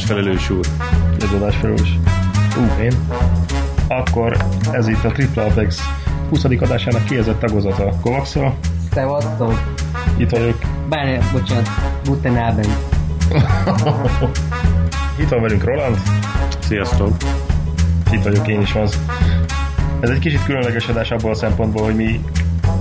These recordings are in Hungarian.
adásfelelős úr. Ez adásfelelős. Ú, én. Akkor ez itt a Triple Apex 20. adásának kiezett tagozata Kovacsal. Szevasztok. Itt vagyok. Bárni, bocsánat, Guten Abend. Itt van velünk Roland. Sziasztok. Itt vagyok én is az. Ez egy kicsit különleges adás abból a szempontból, hogy mi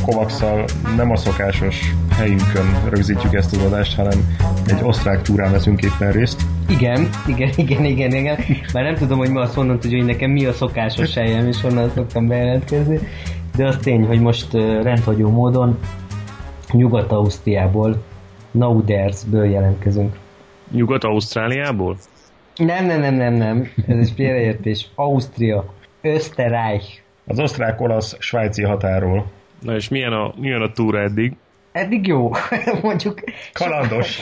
Kovacsal nem a szokásos helyünkön rögzítjük ezt az adást, hanem egy osztrák túrán veszünk éppen részt. Igen, igen, igen, igen, igen. Már nem tudom, hogy ma azt mondom, hogy nekem mi a szokásos helyem, és honnan szoktam bejelentkezni. De az tény, hogy most rendhagyó módon Nyugat-Ausztriából, Naudersből jelentkezünk. Nyugat-Ausztráliából? Nem, nem, nem, nem, nem. Ez egy félreértés. Ausztria. Österreich. Az osztrák-olasz-svájci határól. Na és milyen a, milyen a túra eddig? Eddig jó, mondjuk. Kalandos.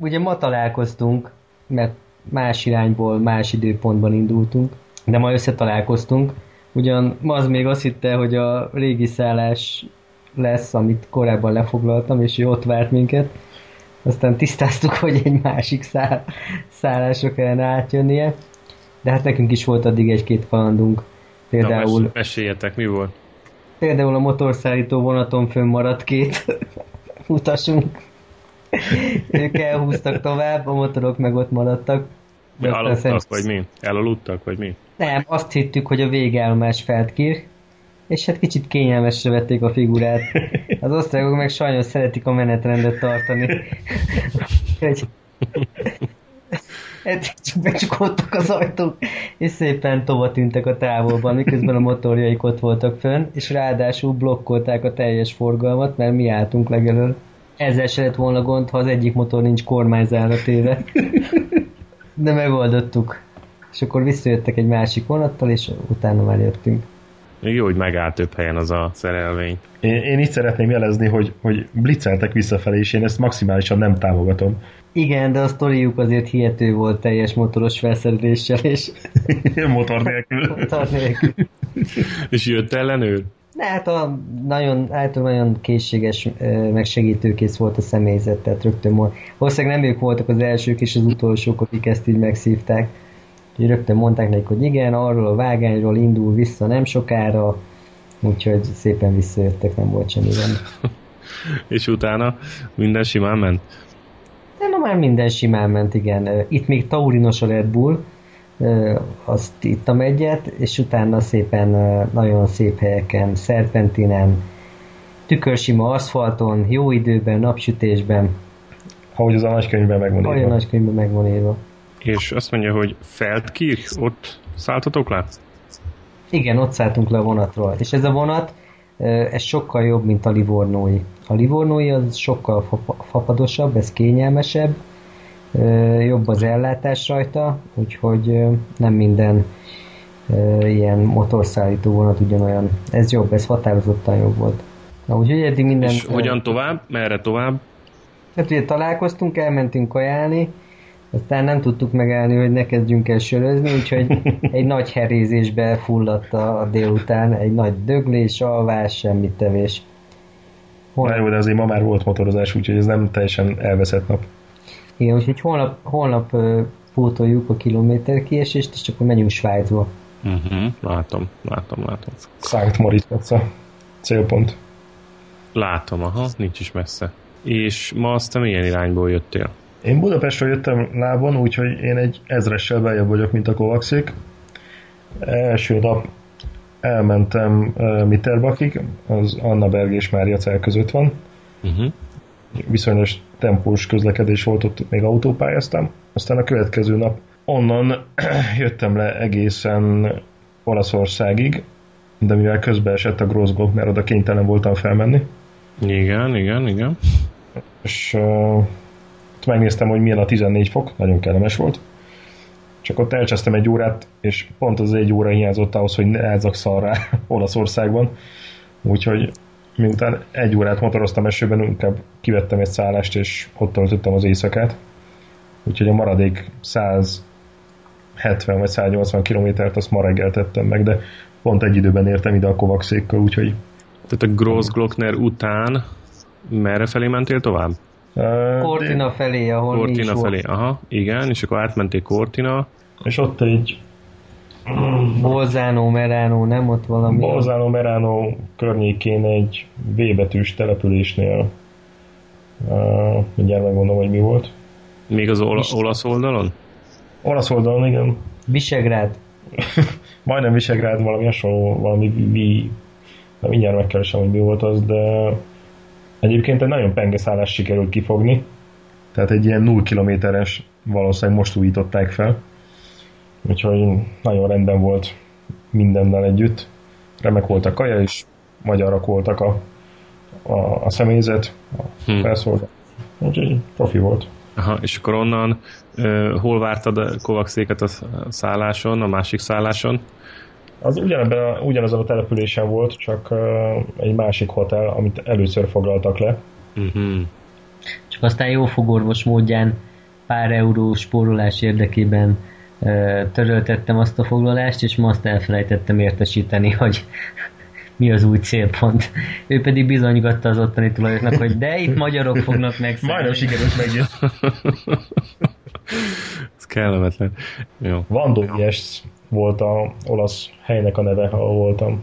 Ugye ma találkoztunk, mert más irányból, más időpontban indultunk, de ma összetalálkoztunk. Ugyan ma az még azt hitte, hogy a régi szállás lesz, amit korábban lefoglaltam, és ő ott várt minket. Aztán tisztáztuk, hogy egy másik száll, szállásra kellene átjönnie. De hát nekünk is volt addig egy-két kalandunk. Például... Na, meséljetek, mi volt? Például a motorszállító vonaton fönnmaradt két utasunk. Ők elhúztak tovább, a motorok meg ott maradtak. Elaludtak, szerint... vagy mi? Elaludtak, vagy mi? Nem, azt hittük, hogy a végállomás feltkír, és hát kicsit kényelmesre vették a figurát. Az osztrákok meg sajnos szeretik a menetrendet tartani. csak becsukódtak az ajtók, és szépen tova tűntek a távolban, miközben a motorjaik ott voltak fönn, és ráadásul blokkolták a teljes forgalmat, mert mi álltunk legelől. Ezzel se lett volna gond, ha az egyik motor nincs kormányzára téve. De megoldottuk. És akkor visszajöttek egy másik vonattal, és utána már jöttünk. Jó, hogy megállt több helyen az a szerelvény. Én, én itt szeretném jelezni, hogy, hogy blitzeltek visszafelé, és én ezt maximálisan nem támogatom. Igen, de a sztoriuk azért hihető volt teljes motoros felszereléssel, és... Motor nélkül. Motor nélkül. és jött ellenőr? De hát a nagyon, általában nagyon készséges, meg segítőkész volt a személyzet, tehát rögtön mond. Valószínűleg nem ők voltak az elsők és az utolsók, akik ezt így megszívták. Úgyhogy rögtön mondták nekik, hogy igen, arról a vágányról indul vissza nem sokára, úgyhogy szépen visszajöttek, nem volt semmi gond. és utána minden simán ment? De na már minden simán ment, igen. Itt még taurinos a Red Bull, azt ittam egyet, és utána szépen nagyon szép helyeken, szerpentinen, tükörsima aszfalton, jó időben, napsütésben. Ahogy az a nagykönyvben megvan írva. Ahogy a nagykönyvben megvan írva. És azt mondja, hogy Feldkirch, ott szálltatok le? Igen, ott szálltunk le a vonatról. És ez a vonat, ez sokkal jobb, mint a Livornói. A Livornói az sokkal fapadosabb, ez kényelmesebb, jobb az ellátás rajta, úgyhogy nem minden ilyen motorszállító vonat ugyanolyan. Ez jobb, ez határozottan jobb volt. Na, úgyhogy eddig minden... És hogyan tovább? Merre tovább? Hát ugye találkoztunk, elmentünk kajálni, aztán nem tudtuk megállni, hogy ne kezdjünk el sörözni, úgyhogy egy nagy herézésbe fulladt a, délután, egy nagy döglés, alvás, semmit tevés. Hol... jó, de azért ma már volt motorozás, úgyhogy ez nem teljesen elveszett nap. Igen, úgyhogy holnap, holnap pótoljuk a kilométer kiesést, és akkor menjünk Svájcba. Uh-huh, látom, látom, látom. Szánkt Moritz a célpont. Látom, aha, nincs is messze. És ma aztán milyen irányból jöttél? Én Budapestről jöttem lábon, úgyhogy én egy ezressel beljebb vagyok, mint a Kovaxék. Első nap elmentem uh, Mitterbakig, az Anna Berg és Mária Cel között van. Uh-huh. Viszonyos tempós közlekedés volt, ott még autópályáztam. Aztán a következő nap onnan jöttem le egészen Olaszországig, de mivel közben esett a Grossglock, mert oda kénytelen voltam felmenni. Igen, igen, igen. És uh, megnéztem, hogy milyen a 14 fok, nagyon kellemes volt. Csak ott elcsesztem egy órát, és pont az egy óra hiányzott ahhoz, hogy ne elzakszal rá Olaszországban. Úgyhogy miután egy órát motoroztam esőben, inkább kivettem egy szállást, és ott töltöttem az éjszakát. Úgyhogy a maradék 170 vagy 180 kilométert azt ma reggel tettem meg, de pont egy időben értem ide a Kovakszékkal, úgyhogy... Tehát a Grossglockner után merre felé mentél tovább? Cortina felé, ahol Cortina felé, volt. aha, igen, és akkor átmenték Cortina. És ott egy Bolzano, Merano, nem ott valami? Bolzano, Merano környékén egy V betűs településnél uh, mindjárt megmondom, hogy mi volt. Még az ola- olasz oldalon? Olasz oldalon, igen. Visegrád. Majdnem Visegrád, valami hasonló, valami vi... Na, mindjárt megkeresem, hogy mi volt az, de egyébként egy nagyon penge szállás sikerült kifogni. Tehát egy ilyen 0 kilométeres valószínűleg most újították fel. Úgyhogy nagyon rendben volt mindennel együtt. Remek volt a kaja, és magyarak voltak a, a, a személyzet, a hmm. felszolgáló. Úgyhogy profi volt. Aha, és akkor onnan uh, hol vártad a Kovakszéket a szálláson, a másik szálláson? Az ugyanebben a, ugyanazon a településen volt, csak uh, egy másik hotel, amit először foglaltak le. Uh-huh. Csak aztán jó fogorvos módján pár euró spórolás érdekében uh, töröltettem azt a foglalást, és ma azt elfelejtettem értesíteni, hogy mi az új célpont. Ő pedig bizonygatta az ottani tulajoknak, hogy de itt magyarok fognak meg. Majdnem sikerült megjön. Ez kellemetlen. Jó. Vandovies volt a olasz helynek a neve, ahol voltam.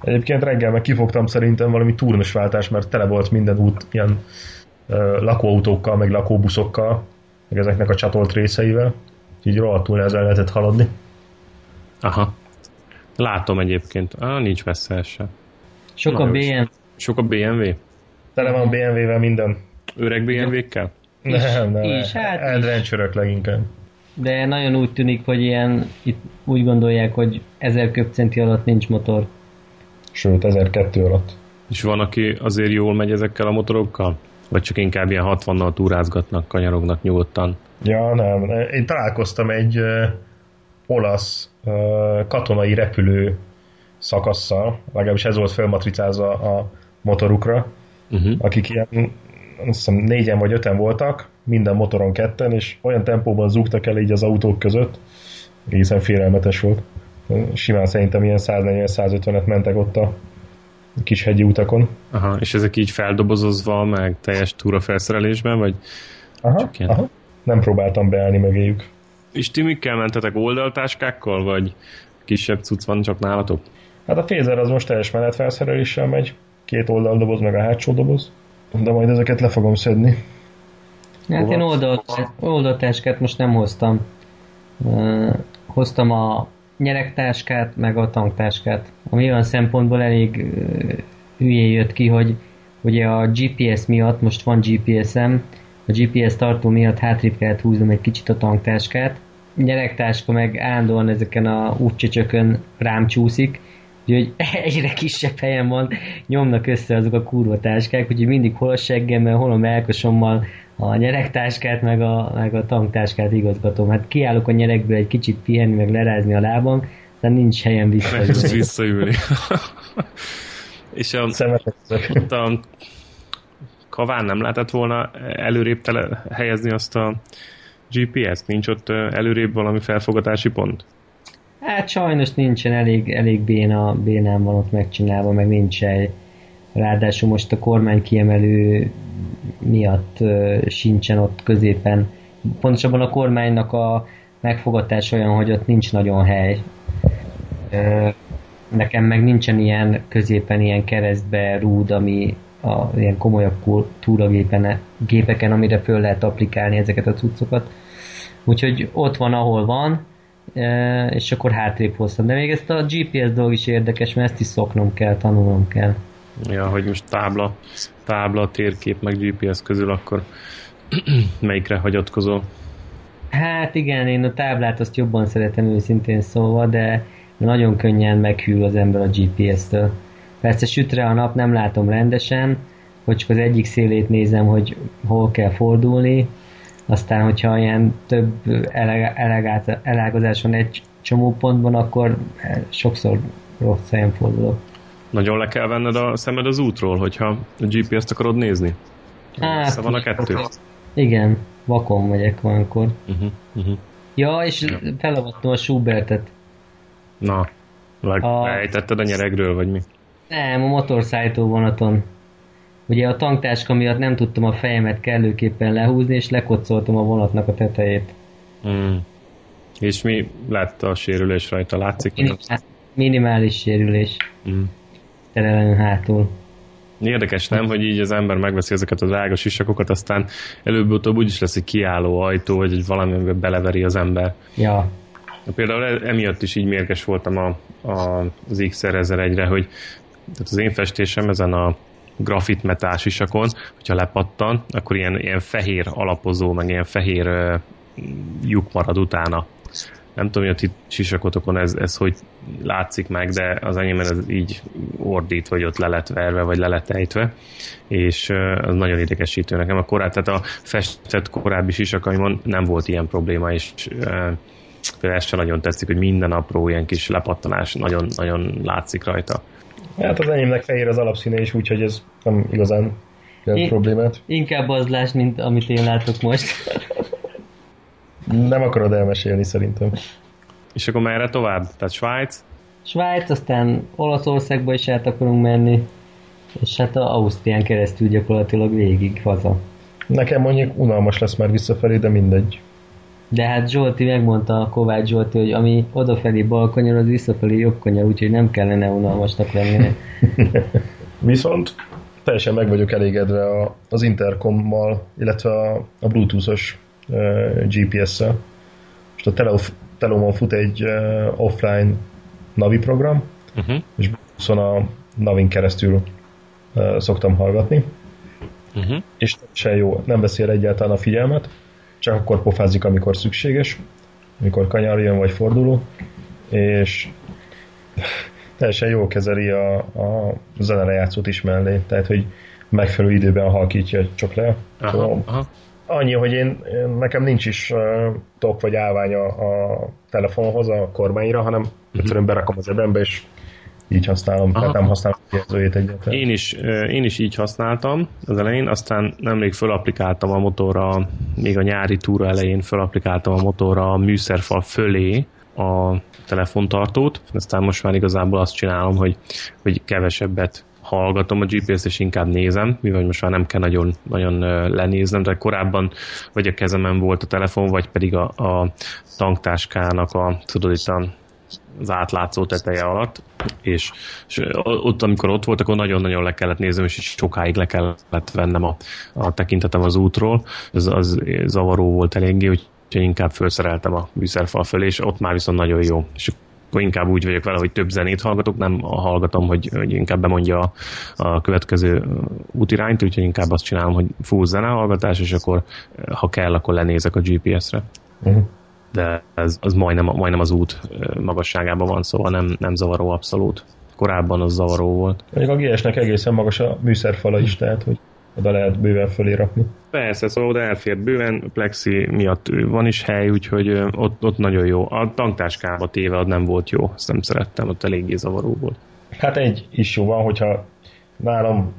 Egyébként reggel meg kifogtam szerintem valami turnusváltás, mert tele volt minden út ilyen ö, lakóautókkal, meg lakóbuszokkal, meg ezeknek a csatolt részeivel. Így rohadtul ezzel lehetett haladni. Aha. Látom egyébként. Ah, nincs messze ez sem. Sok a BMW. Sok a BMW? Tele van BMW-vel minden. Öreg BMW-kkel? Nem, nem. És, hát adventure leginkább. De nagyon úgy tűnik, hogy ilyen, itt úgy gondolják, hogy 1000 köbcenti alatt nincs motor. Sőt, 1002 alatt. És van, aki azért jól megy ezekkel a motorokkal? Vagy csak inkább ilyen 60-nal túrázgatnak, kanyarognak nyugodtan? Ja, nem. Én találkoztam egy olasz katonai repülő szakasszal, legalábbis ez volt felmatricázva a motorukra, uh-huh. akik ilyen azt hiszem négyen vagy öten voltak, minden motoron ketten, és olyan tempóban zúgtak el így az autók között, egészen félelmetes volt. Simán szerintem ilyen 140-150-et mentek ott a kis hegyi utakon. Aha, és ezek így feldobozozva, meg teljes túra felszerelésben, vagy aha, csak ilyen? Aha. Nem próbáltam beállni mögéjük. És ti mikkel mentetek oldaltáskákkal, vagy kisebb cucc van csak nálatok? Hát a Phaser az most teljes menetfelszereléssel megy, két oldaldoboz, meg a hátsó doboz, de majd ezeket le fogom szedni. Hát én oldaltáskát most nem hoztam. Uh, hoztam a nyeregtáskát, meg a tanktáskát, ami olyan szempontból elég uh, hülyé jött ki, hogy ugye a GPS miatt, most van GPS-em, a GPS tartó miatt hátrébb kellett húznom egy kicsit a tanktáskát, nyeregtáska meg állandóan ezeken a útcsöcsökön rám csúszik, úgyhogy egyre kisebb helyen van, nyomnak össze azok a kurva táskák, úgyhogy mindig hol a seggemmel, hol a melkosommal a nyeregtáskát, meg a, meg a tanktáskát igazgatom. Hát kiállok a nyerekből egy kicsit pihenni, meg lerázni a lábam, de nincs helyen visszaülni. visszaülni. És a, ott a kaván nem lehetett volna előrébb tele, helyezni azt a GPS-t? Nincs ott előrébb valami felfogatási pont? Hát sajnos nincsen elég, elég béna, bénán van ott megcsinálva, meg nincs egy. Ráadásul most a kormány kiemelő miatt sincsen ott középen. Pontosabban a kormánynak a megfogatás olyan, hogy ott nincs nagyon hely. Nekem meg nincsen ilyen középen ilyen keresztbe rúd, ami a ilyen komolyabb túragépen, gépeken, amire föl lehet applikálni ezeket a cuccokat. Úgyhogy ott van, ahol van, és akkor hátrébb hoztam. De még ezt a GPS dolog is érdekes, mert ezt is szoknom kell, tanulnom kell. Ja, hogy most tábla, tábla, térkép, meg GPS közül akkor melyikre hagyatkozol? Hát igen, én a táblát azt jobban szeretem őszintén szólva, de nagyon könnyen meghűl az ember a GPS-től. Persze sütre a nap, nem látom rendesen, hogy csak az egyik szélét nézem, hogy hol kell fordulni, aztán, hogyha ilyen több elágazás van egy csomó pontban, akkor sokszor rossz helyen fordulok. Nagyon le kell venned a szemed az útról, hogyha a GPS-t akarod nézni? Hát, van a kettő? Igen, vakon megyek olyankor. Uh-huh, uh-huh. Ja, és ja. felavattam a Schubertet. Na, le- a... lejtetted a nyeregről, vagy mi? Nem, a motorszájtó vonaton. Ugye a tanktáska miatt nem tudtam a fejemet kellőképpen lehúzni, és lekocoltam a vonatnak a tetejét. Mm. És mi lett a sérülés rajta? Látszik? Minimál, minimális sérülés. Mm. Terelen hátul. Érdekes, nem, hogy így az ember megveszi ezeket az ágas sisakokat, aztán előbb-utóbb úgyis lesz egy kiálló ajtó, vagy egy valamiben beleveri az ember. Ja. Például e- emiatt is így mérges voltam a, a, az XR 1001-re, hogy tehát az én festésem ezen a grafit metál sisakon, hogyha lepattan, akkor ilyen, ilyen fehér alapozó, meg ilyen fehér uh, lyuk marad utána. Nem tudom, hogy a itt sisakotokon ez, ez hogy látszik meg, de az enyémben ez így ordít, vagy ott le lett verve, vagy le lett ejtve, és az nagyon idegesítő nekem. A korát, tehát a festett korábbi sisakaimon nem volt ilyen probléma, és például ez sem nagyon tetszik, hogy minden apró ilyen kis lepattanás nagyon, nagyon látszik rajta. Hát az enyémnek fehér az alapszíne is, úgyhogy ez nem igazán jelent problémát. Inkább az láss, mint amit én látok most. nem akarod elmesélni szerintem. És akkor merre tovább? Tehát Svájc? Svájc, aztán Olaszországba is át akarunk menni, és hát a Ausztrián keresztül gyakorlatilag végig haza. Nekem mondjuk unalmas lesz már visszafelé, de mindegy. De hát Zsolti megmondta a Kovács Zsolti, hogy ami odafelé bal kanyar, az visszafelé jobb kanyar, úgyhogy nem kellene unalmasnak lenni. Viszont teljesen meg vagyok elégedve a, az intercommal, illetve a, a bluetoothos GPS-szel. Most a Teleof, Telomon fut egy offline Navi program, uh-huh. és bluetoothon a Navin keresztül szoktam hallgatni. Uh-huh. És teljesen jó, nem veszi el egyáltalán a figyelmet, csak akkor pofázik, amikor szükséges, amikor kanyar jön vagy forduló, és teljesen jól kezeli a, a játszót is mellé, tehát hogy megfelelő időben halkítja csak le. Aha, szóval aha. Annyi, hogy én, nekem nincs is uh, top vagy állványa a telefonhoz, a kormányra, hanem uh-huh. egyszerűen berakom az ebembe, és így használom, Aha. tehát nem használom a jelzőjét egyáltalán. Én is, én is így használtam az elején, aztán nemrég fölapplikáltam a motorra, még a nyári túra elején fölapplikáltam a motorra a műszerfal fölé a telefontartót, aztán most már igazából azt csinálom, hogy, hogy kevesebbet hallgatom a GPS-t, és inkább nézem, mivel most már nem kell nagyon, nagyon lenéznem, de korábban vagy a kezemen volt a telefon, vagy pedig a, a tanktáskának a, tudod, itt a az átlátszó teteje alatt, és, és ott, amikor ott volt, akkor nagyon-nagyon le kellett néznem, és sokáig le kellett vennem a, a tekintetem az útról. Ez az zavaró volt eléggé, úgyhogy inkább felszereltem a műszerfal fölé, és ott már viszont nagyon jó. És akkor inkább úgy vagyok vele, hogy több zenét hallgatok, nem hallgatom, hogy, hogy inkább bemondja a, a következő útirányt, úgyhogy inkább azt csinálom, hogy full zenehallgatás, és akkor ha kell, akkor lenézek a GPS-re. Uh-huh de ez az majdnem, majdnem az út magasságában van, szóval nem, nem zavaró abszolút. Korábban az zavaró volt. Mondjuk a GS-nek egészen magas a műszerfala is, tehát hogy oda lehet bőven fölé rakni. Persze, szóval oda elfért bőven, plexi miatt van is hely, úgyhogy ott, ott nagyon jó. A tanktáskába téve az nem volt jó, azt nem szerettem, ott eléggé zavaró volt. Hát egy is jó van, hogyha nálam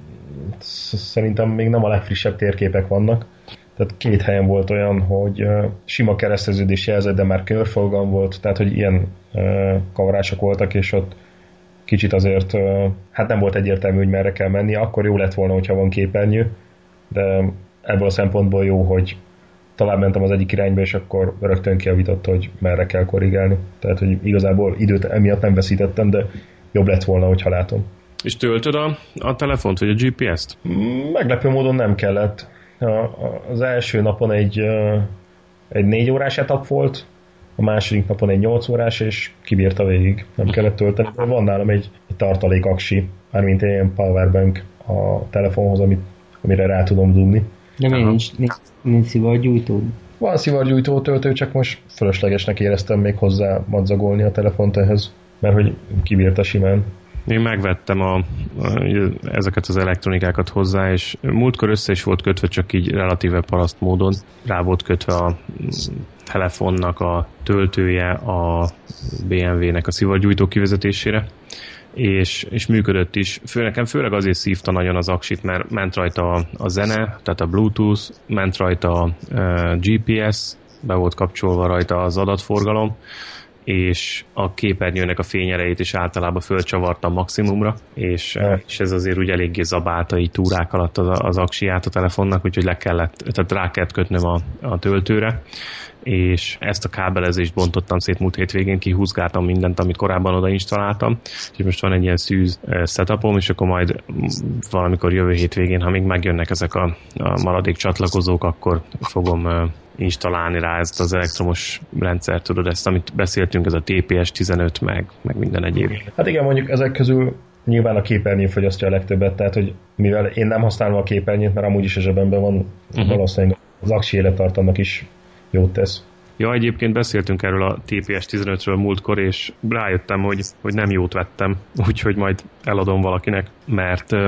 szerintem még nem a legfrissebb térképek vannak, tehát két helyen volt olyan, hogy sima kereszteződés jelzett, de már körforgalom volt, tehát hogy ilyen kavarások voltak, és ott kicsit azért, hát nem volt egyértelmű, hogy merre kell menni, akkor jó lett volna, hogyha van képernyő, de ebből a szempontból jó, hogy tovább mentem az egyik irányba, és akkor rögtön kiavította, hogy merre kell korrigálni. Tehát, hogy igazából időt emiatt nem veszítettem, de jobb lett volna, hogyha látom. És töltöd a, a telefont, vagy a GPS-t? Meglepő módon nem kellett az első napon egy, egy négy órás etap volt, a második napon egy 8 órás, és kibírta végig, nem kellett tölteni. De van nálam egy, egy tartalék aksi, mármint egy ilyen powerbank a telefonhoz, amit, amire rá tudom dugni. De miért nincs, nincs, nincs szivargyújtó? Van szivargyújtó töltő, csak most fölöslegesnek éreztem még hozzá madzagolni a telefont ehhez, mert hogy kibírta simán. Én megvettem a, a, ezeket az elektronikákat hozzá, és múltkor össze is volt kötve, csak így relatíve paraszt módon. Rá volt kötve a telefonnak a töltője a BMW-nek a szivargyújtó kivezetésére, és, és működött is. Fő, nekem főleg azért szívta nagyon az aksit, mert ment rajta a, a zene, tehát a Bluetooth, ment rajta a, GPS, be volt kapcsolva rajta az adatforgalom, és a képernyőnek a fényerejét is általában fölcsavartam maximumra, és, és ez azért úgy eléggé zabálta így túrák alatt az, az aksiát a telefonnak, úgyhogy le kellett, tehát rá kellett kötnöm a, a töltőre, és ezt a kábelezést bontottam szét múlt hétvégén, kihúzgáltam mindent, amit korábban oda installáltam, és most van egy ilyen szűz setupom, és akkor majd valamikor jövő hétvégén, ha még megjönnek ezek a, a maradék csatlakozók, akkor fogom installálni rá ezt az elektromos rendszert, tudod, ezt, amit beszéltünk, ez a TPS 15, meg, meg minden egyéb. Hát igen, mondjuk ezek közül nyilván a képernyő fogyasztja a legtöbbet, tehát hogy mivel én nem használom a képernyőt, mert amúgy is a zsebemben van, uh-huh. valószínűleg az aksi élettartamnak is jót tesz. Ja, egyébként beszéltünk erről a TPS 15-ről múltkor, és rájöttem, hogy, hogy nem jót vettem, úgyhogy majd eladom valakinek, mert uh,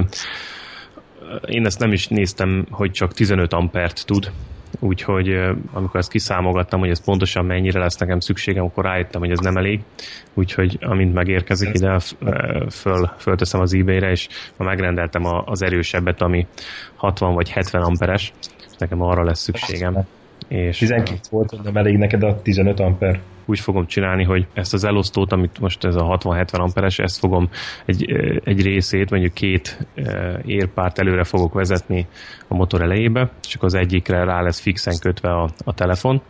én ezt nem is néztem, hogy csak 15 ampert tud, úgyhogy uh, amikor ezt kiszámolgattam, hogy ez pontosan mennyire lesz nekem szükségem, akkor rájöttem, hogy ez nem elég, úgyhogy amint megérkezik ide, föl, fölteszem az eBay-re, és ma megrendeltem az erősebbet, ami 60 vagy 70 amperes, nekem arra lesz szükségem. És 12 volt, nem elég neked a 15 amper? Úgy fogom csinálni, hogy ezt az elosztót, amit most ez a 60-70 amperes, ezt fogom egy, egy részét, mondjuk két érpárt előre fogok vezetni a motor elejébe, és akkor az egyikre rá lesz fixen kötve a, a telefon,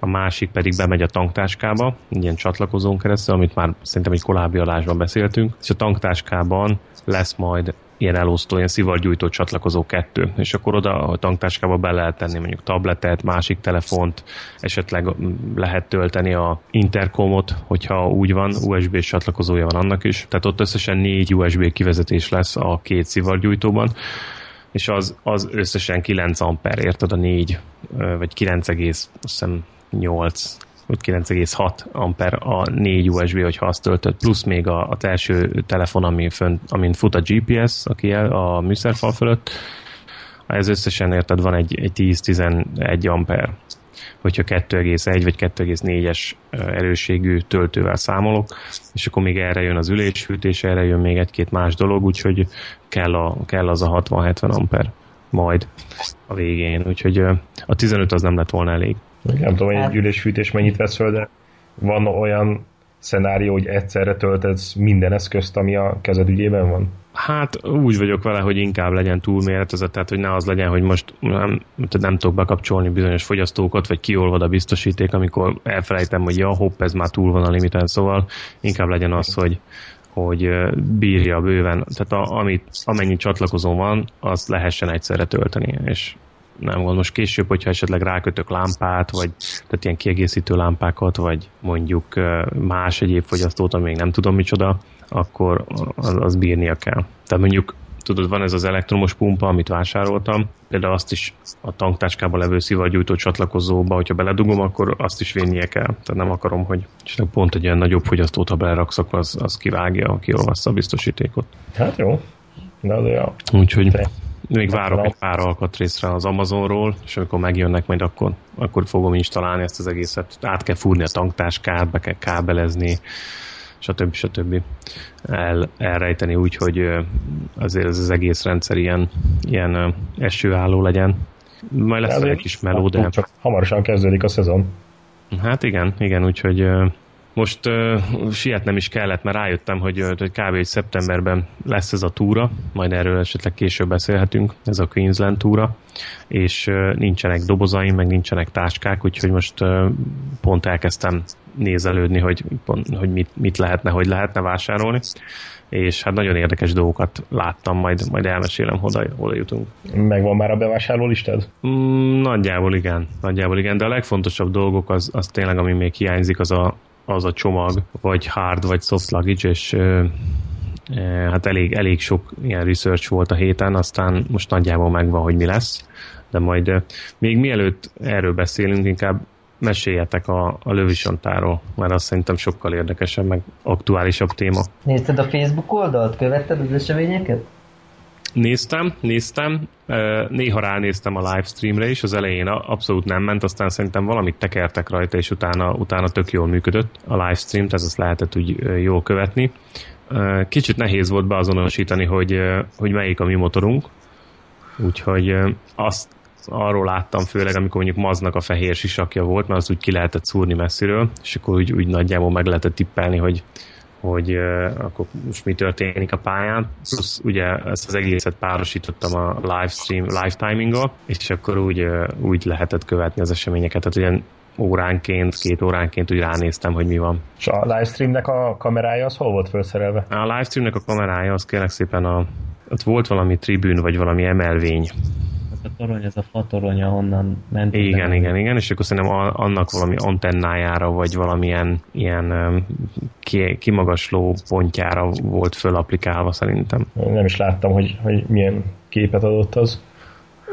a másik pedig bemegy a tanktáskába, ilyen csatlakozón keresztül, amit már szerintem egy korábbi alásban beszéltünk, és a tanktáskában lesz majd ilyen elosztó, ilyen szivargyújtó csatlakozó kettő, és akkor oda a tanktáskába be lehet tenni mondjuk tabletet, másik telefont, esetleg lehet tölteni a interkomot, hogyha úgy van, USB-s csatlakozója van annak is, tehát ott összesen négy USB kivezetés lesz a két szivargyújtóban, és az, az összesen 9 amper, érted? A 4, vagy 9,8 vagy 9,6 amper a 4 USB, hogyha azt töltött, plusz még a, a első telefon, ami fön, amin fut a GPS, aki el, a műszerfal fölött, ez összesen érted van egy, egy 10-11 amper hogyha 2,1 vagy 2,4-es erősségű töltővel számolok, és akkor még erre jön az ülésfűtés, erre jön még egy-két más dolog, úgyhogy kell, a, kell az a 60-70 amper majd a végén, úgyhogy a 15 az nem lett volna elég. Nem tudom, hogy egy ülésfűtés mennyit vesz föl, de van olyan szenárió, hogy egyszerre töltesz minden eszközt, ami a kezed ügyében van? Hát úgy vagyok vele, hogy inkább legyen túlméretezett, tehát hogy ne az legyen, hogy most nem, nem tudok bekapcsolni bizonyos fogyasztókat, vagy kiolvad a biztosíték, amikor elfelejtem, hogy ja, hopp, ez már túl van a limiten, szóval inkább legyen az, hogy, hogy bírja bőven, tehát a, amit, amennyi csatlakozó van, azt lehessen egyszerre tölteni, és nem gond. Most később, hogyha esetleg rákötök lámpát, vagy tehát ilyen kiegészítő lámpákat, vagy mondjuk más egyéb fogyasztót, ami még nem tudom micsoda, akkor az, az bírnia kell. Tehát mondjuk tudod, van ez az elektromos pumpa, amit vásároltam, például azt is a tanktáskában levő szivargyújtó csatlakozóba, hogyha beledugom, akkor azt is vinnie kell. Tehát nem akarom, hogy pont egy olyan nagyobb fogyasztót, ha beleraksz, akkor az, az kivágja, kiolvassza a biztosítékot. Hát jó. De azért a... Úgyhogy... Te még várok egy pár alkatrészre az Amazonról, és amikor megjönnek, majd akkor, akkor fogom installálni ezt az egészet. Át kell fúrni a tanktáskát, be kell kábelezni, stb. stb. El, elrejteni úgy, hogy azért ez az egész rendszer ilyen, ilyen esőálló legyen. Majd lesz egy kis meló, de... Csak hamarosan kezdődik a szezon. Hát igen, igen, úgyhogy most uh, sietnem is kellett, mert rájöttem, hogy, hogy kb. szeptemberben lesz ez a túra, majd erről esetleg később beszélhetünk, ez a Queensland túra, és uh, nincsenek dobozaim, meg nincsenek táskák, úgyhogy most uh, pont elkezdtem nézelődni, hogy, pont, hogy mit, mit lehetne, hogy lehetne vásárolni, és hát nagyon érdekes dolgokat láttam, majd, majd elmesélem, hol, hol jutunk. Megvan már a bevásárló listád? Mm, nagyjából igen, nagyjából igen, de a legfontosabb dolgok az, az tényleg, ami még hiányzik, az a, az a csomag, vagy hard, vagy soft luggage, és hát elég, elég sok ilyen research volt a héten, aztán most nagyjából megvan, hogy mi lesz, de majd még mielőtt erről beszélünk, inkább meséljetek a, a lövisontáról, mert azt szerintem sokkal érdekesebb, meg aktuálisabb téma. Nézted a Facebook oldalt? Követted az eseményeket? Néztem, néztem, néha ránéztem a livestreamre is, az elején abszolút nem ment, aztán szerintem valamit tekertek rajta, és utána, utána tök jól működött a livestream, tehát azt lehetett úgy jól követni. Kicsit nehéz volt beazonosítani, hogy, hogy melyik a mi motorunk, úgyhogy azt arról láttam főleg, amikor mondjuk maznak a fehér sisakja volt, mert az úgy ki lehetett szúrni messziről, és akkor úgy, úgy nagyjából meg lehetett tippelni, hogy hogy uh, akkor most mi történik a pályán. Plusz ugye ezt az egészet párosítottam a livestream, live timinggal, és akkor úgy, uh, úgy lehetett követni az eseményeket. Tehát ilyen óránként, két óránként úgy ránéztem, hogy mi van. És a livestreamnek a kamerája az hol volt felszerelve? A livestreamnek a kamerája az kérlek szépen a, ott volt valami tribűn, vagy valami emelvény, a torony, ez a fatorony, ahonnan ment. Igen, igen, igen, és akkor szerintem annak valami antennájára, vagy valamilyen ilyen kimagasló pontjára volt fölapplikálva szerintem. Nem is láttam, hogy, hogy milyen képet adott az.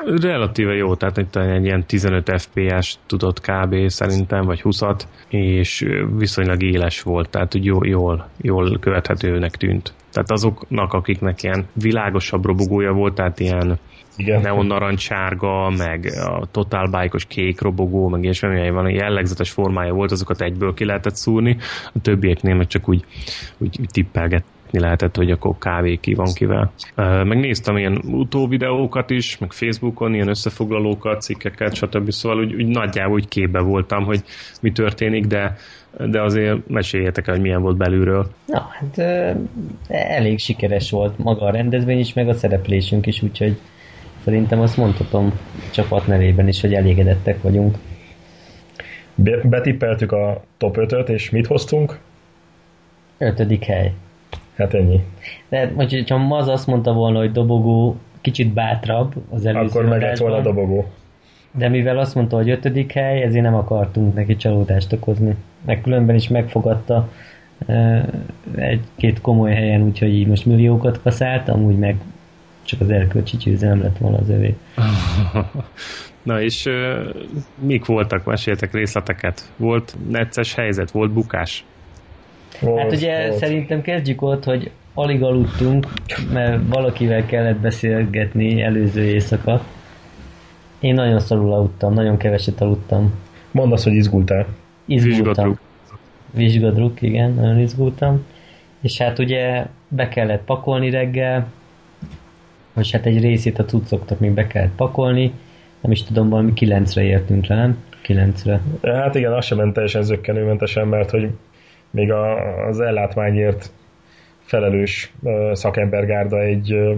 Relatíve jó, tehát itt egy ilyen 15 FPS tudott kb. szerintem, vagy 20-at, és viszonylag éles volt, tehát úgy jól, jól, jól követhetőnek tűnt. Tehát azoknak, akiknek ilyen világosabb robogója volt, tehát ilyen igen. neon narancsárga, meg a Total bike kék robogó, meg és van van jellegzetes formája volt, azokat egyből ki lehetett szúrni, a többieknél meg csak úgy, úgy, úgy tippelgetni lehetett, hogy akkor kávé ki van kivel. Megnéztem ilyen utóvideókat is, meg Facebookon ilyen összefoglalókat, cikkeket, stb. Szóval úgy, úgy nagyjából úgy képbe voltam, hogy mi történik, de de azért meséljetek el, hogy milyen volt belülről. Na, hát elég sikeres volt maga a rendezvény is, meg a szereplésünk is, úgyhogy Szerintem azt mondhatom csapat nevében is, hogy elégedettek vagyunk. Be- betippeltük a top 5-öt, és mit hoztunk? Ötödik hely. Hát ennyi. De hogyha Maz azt mondta volna, hogy dobogó kicsit bátrabb az előző Akkor meg lett volna dobogó. De mivel azt mondta, hogy ötödik hely, ezért nem akartunk neki csalódást okozni. Meg különben is megfogadta egy-két komoly helyen, úgyhogy így most milliókat kaszált, amúgy meg csak az erkölcsi csőze nem lett volna az övé. Na és uh, mik voltak? Meséltek részleteket. Volt necces helyzet? Volt bukás? Volt, hát ugye volt. szerintem kezdjük ott, hogy alig aludtunk, mert valakivel kellett beszélgetni előző éjszaka. Én nagyon szarul aludtam, nagyon keveset aludtam. Mondd azt, hogy izgultál. Izgultam. Vizsgadruk, igen, nagyon izgultam. És hát ugye be kellett pakolni reggel, vagy hát egy részét a cuccoknak még be kellett pakolni, nem is tudom, valami kilencre értünk le, nem? Kilencre. Hát igen, az sem ment teljesen zöggenőmentesen, mert hogy még a, az ellátmányért felelős szakembergárda egy uh,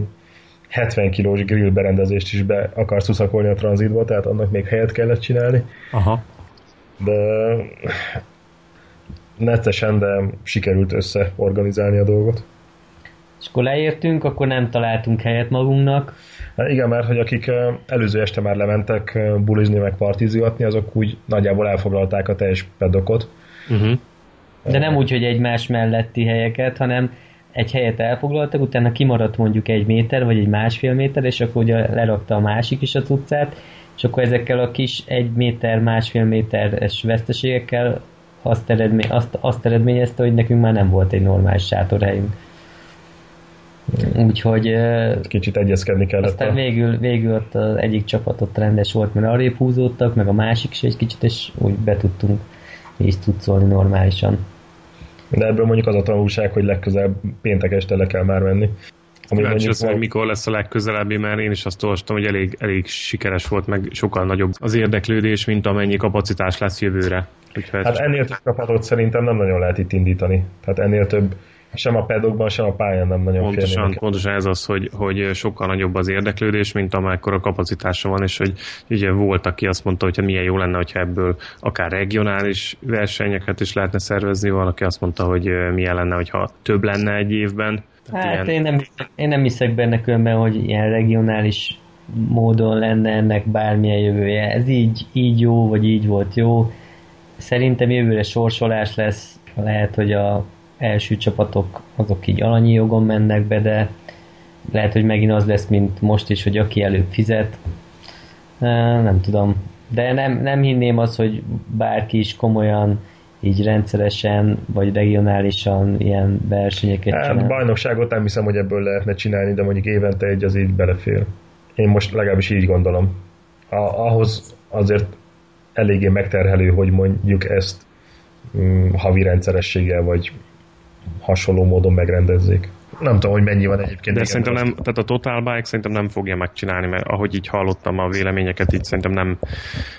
70 kilós grill berendezést is be akar szuszakolni a tranzitba, tehát annak még helyet kellett csinálni. Aha. De nettesen, de sikerült összeorganizálni a dolgot. És akkor leértünk, akkor nem találtunk helyet magunknak. Hát igen, mert hogy akik előző este már lementek bulizni meg partizgatni, azok úgy nagyjából elfoglalták a teljes pedokot. Uh-huh. De nem úgy, hogy egymás melletti helyeket, hanem egy helyet elfoglaltak, utána kimaradt mondjuk egy méter, vagy egy másfél méter, és akkor ugye lerakta a másik is a cuccát, és akkor ezekkel a kis egy méter, másfél méteres veszteségekkel azt, eredmény, azt, azt eredményezte, hogy nekünk már nem volt egy normális sátorhelyünk. Úgyhogy... Kicsit egyezkedni kellett. Aztán a... végül, végül ott az egyik csapat ott rendes volt, mert arrébb húzódtak, meg a másik is egy kicsit, és úgy be tudtunk is tudszolni normálisan. De ebből mondjuk az a tanulság, hogy legközelebb péntek este le kell már menni. Ami Kíváncsi az, hogy mikor lesz a legközelebbi, mert én is azt olvastam, hogy elég, elég sikeres volt, meg sokkal nagyobb az érdeklődés, mint amennyi kapacitás lesz jövőre. Úgyhogy hát ennél több csapatot szerintem nem nagyon lehet itt indítani. Tehát ennél több sem a pedokban, sem a pályán nem nagyon pontosan, férnének. Pontosan ez az, hogy, hogy sokkal nagyobb az érdeklődés, mint amekkora kapacitása van, és hogy ugye volt, aki azt mondta, hogy milyen jó lenne, hogyha ebből akár regionális versenyeket is lehetne szervezni, van, aki azt mondta, hogy milyen lenne, hogyha több lenne egy évben. Tehát hát ilyen... én, nem, én nem hiszek benne különben, hogy ilyen regionális módon lenne ennek bármilyen jövője. Ez így, így jó, vagy így volt jó. Szerintem jövőre sorsolás lesz, lehet, hogy a első csapatok azok így alanyi jogon mennek be, de lehet, hogy megint az lesz, mint most is, hogy aki előbb fizet. Nem tudom. De nem, nem hinném azt, hogy bárki is komolyan így rendszeresen, vagy regionálisan ilyen versenyeket hát, csinál. Bajnokságot nem hiszem, hogy ebből lehetne csinálni, de mondjuk évente egy az így belefér. Én most legalábbis így gondolom. A, ahhoz azért eléggé megterhelő, hogy mondjuk ezt mm, havi rendszerességgel, vagy hasonló módon megrendezzék. nem tudom, hogy mennyi van egyébként. De szerintem nem, tehát a Total Bike szerintem nem fogja megcsinálni, mert ahogy így hallottam a véleményeket, így szerintem nem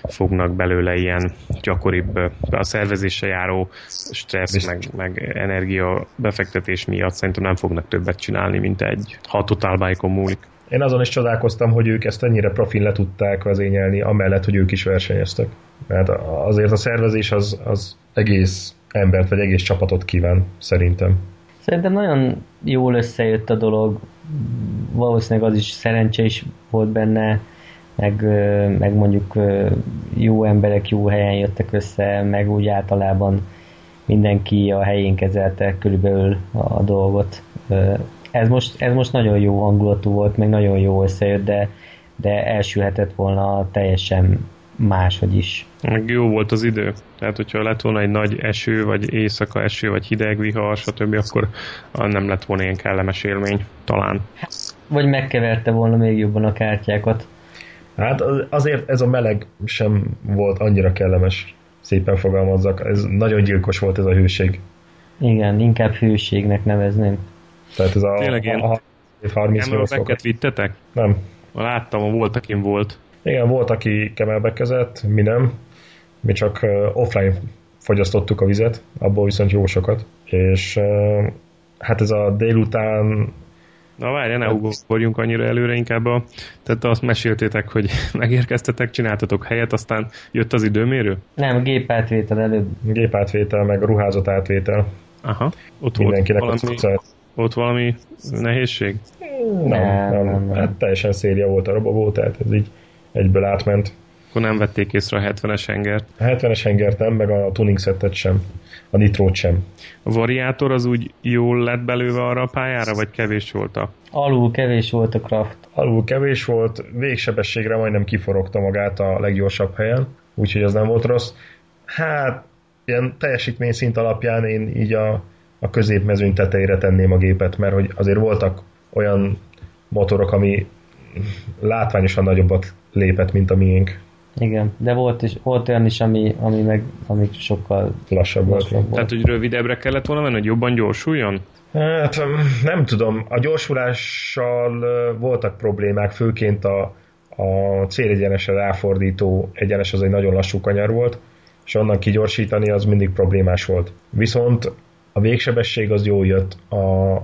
fognak belőle ilyen gyakoribb a szervezése járó stressz, meg, meg energia befektetés miatt szerintem nem fognak többet csinálni, mint egy, ha a Total Bike-on múlik. Én azon is csodálkoztam, hogy ők ezt ennyire profil le tudták vezényelni, amellett, hogy ők is versenyeztek. Mert azért a szervezés az, az egész embert, vagy egész csapatot kíván, szerintem. Szerintem nagyon jól összejött a dolog, valószínűleg az is szerencse is volt benne, meg, meg mondjuk jó emberek jó helyen jöttek össze, meg úgy általában mindenki a helyén kezelte körülbelül a dolgot. Ez most, ez most nagyon jó hangulatú volt, meg nagyon jó összejött, de, de elsülhetett volna teljesen máshogy is. Meg jó volt az idő. Tehát, hogyha lett volna egy nagy eső, vagy éjszaka eső, vagy hideg vihar, stb., akkor nem lett volna ilyen kellemes élmény, talán. Vagy megkeverte volna még jobban a kártyákat. Hát azért ez a meleg sem volt annyira kellemes, szépen fogalmazzak. Ez nagyon gyilkos volt ez a hőség. Igen, inkább hőségnek nevezném. Tehát ez a, Tényleg én, a, a 38 fokat. vittetek? Nem. Láttam, volt, akin volt. Igen, volt, aki kemelbekezett, mi nem. Mi csak offline fogyasztottuk a vizet, abból viszont jó sokat. És hát ez a délután Na várj, ne ugorjunk annyira előre, inkább a, tehát azt meséltétek, hogy megérkeztetek, csináltatok helyet, aztán jött az időmérő? Nem, gépátvétel előbb. Gépátvétel, meg ruházat átvétel. Aha, ott Mindenkinek volt valami, ott valami nehézség? Nem, nem, nem, nem. Hát teljesen széria volt a robogó, tehát ez így egyből átment. Akkor nem vették észre a 70-es hengert? A 70-es hengert nem, meg a tuning settet sem. A nitrót sem. A variátor az úgy jól lett belőle arra a pályára, vagy kevés volt a... Alul kevés volt a kraft. Alul kevés volt, végsebességre majdnem kiforogta magát a leggyorsabb helyen, úgyhogy ez nem volt rossz. Hát, ilyen teljesítmény szint alapján én így a, a középmezőny tetejére tenném a gépet, mert hogy azért voltak olyan motorok, ami látványosan nagyobbat lépett, mint a miénk. Igen, de volt, is, volt olyan is, ami, ami meg ami sokkal lassabb volt. volt. Tehát, hogy rövidebbre kellett volna menni, hogy jobban gyorsuljon? Hát nem tudom, a gyorsulással voltak problémák, főként a, a célegyenesre ráfordító egyenes az egy nagyon lassú kanyar volt, és onnan kigyorsítani az mindig problémás volt. Viszont a végsebesség az jól jött a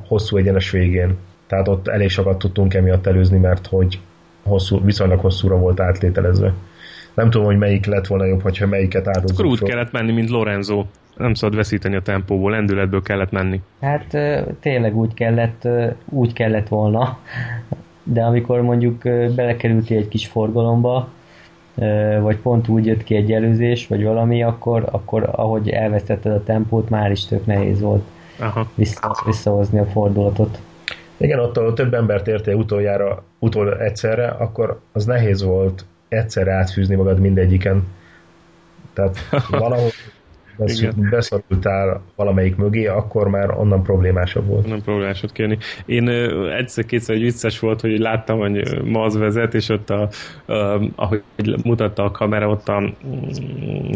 hosszú egyenes végén. Tehát ott elég sokat tudtunk emiatt előzni, mert hogy hosszú, viszonylag hosszúra volt átlételezve. Nem tudom, hogy melyik lett volna jobb, hogyha melyiket áldozunk. Akkor úgy kellett menni, mint Lorenzo. Nem szabad veszíteni a tempóból, lendületből kellett menni. Hát tényleg úgy kellett, úgy kellett volna, de amikor mondjuk belekerülti egy kis forgalomba, vagy pont úgy jött ki egy előzés, vagy valami, akkor, akkor ahogy elvesztetted a tempót, már is tök nehéz volt Aha. Vissza, visszahozni a fordulatot. Igen, ott, ahol több embert értél utoljára, utol egyszerre, akkor az nehéz volt egyszerre átfűzni magad mindegyiken. Tehát valahol beszorultál valamelyik mögé, akkor már onnan problémásabb volt. Nem problémásod kérni. Én egyszer-kétszer egy vicces volt, hogy láttam, hogy Maz vezet, és ott a, a, ahogy mutatta a kamera, ott a,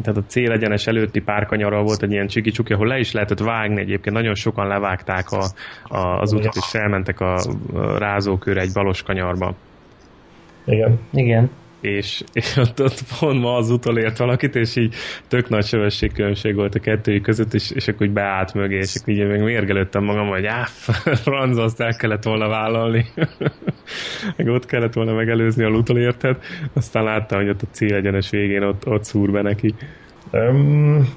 tehát a célegyenes előtti párkanyarral volt egy ilyen csiki ahol le is lehetett vágni egyébként. Nagyon sokan levágták a, a, az utat, és felmentek a rázókőre egy balos kanyarba. Igen. Igen és, és ott, ott pont ma az utolért valakit, és így tök nagy sebességkülönbség volt a kettőjük között, és, és akkor úgy beállt mögé, és akkor így még mérgelődtem magam, hogy áh, franz, azt el kellett volna vállalni. meg ott kellett volna megelőzni a utolértet, aztán láttam, hogy ott a célegyenes végén ott, ott szúr be neki. Um,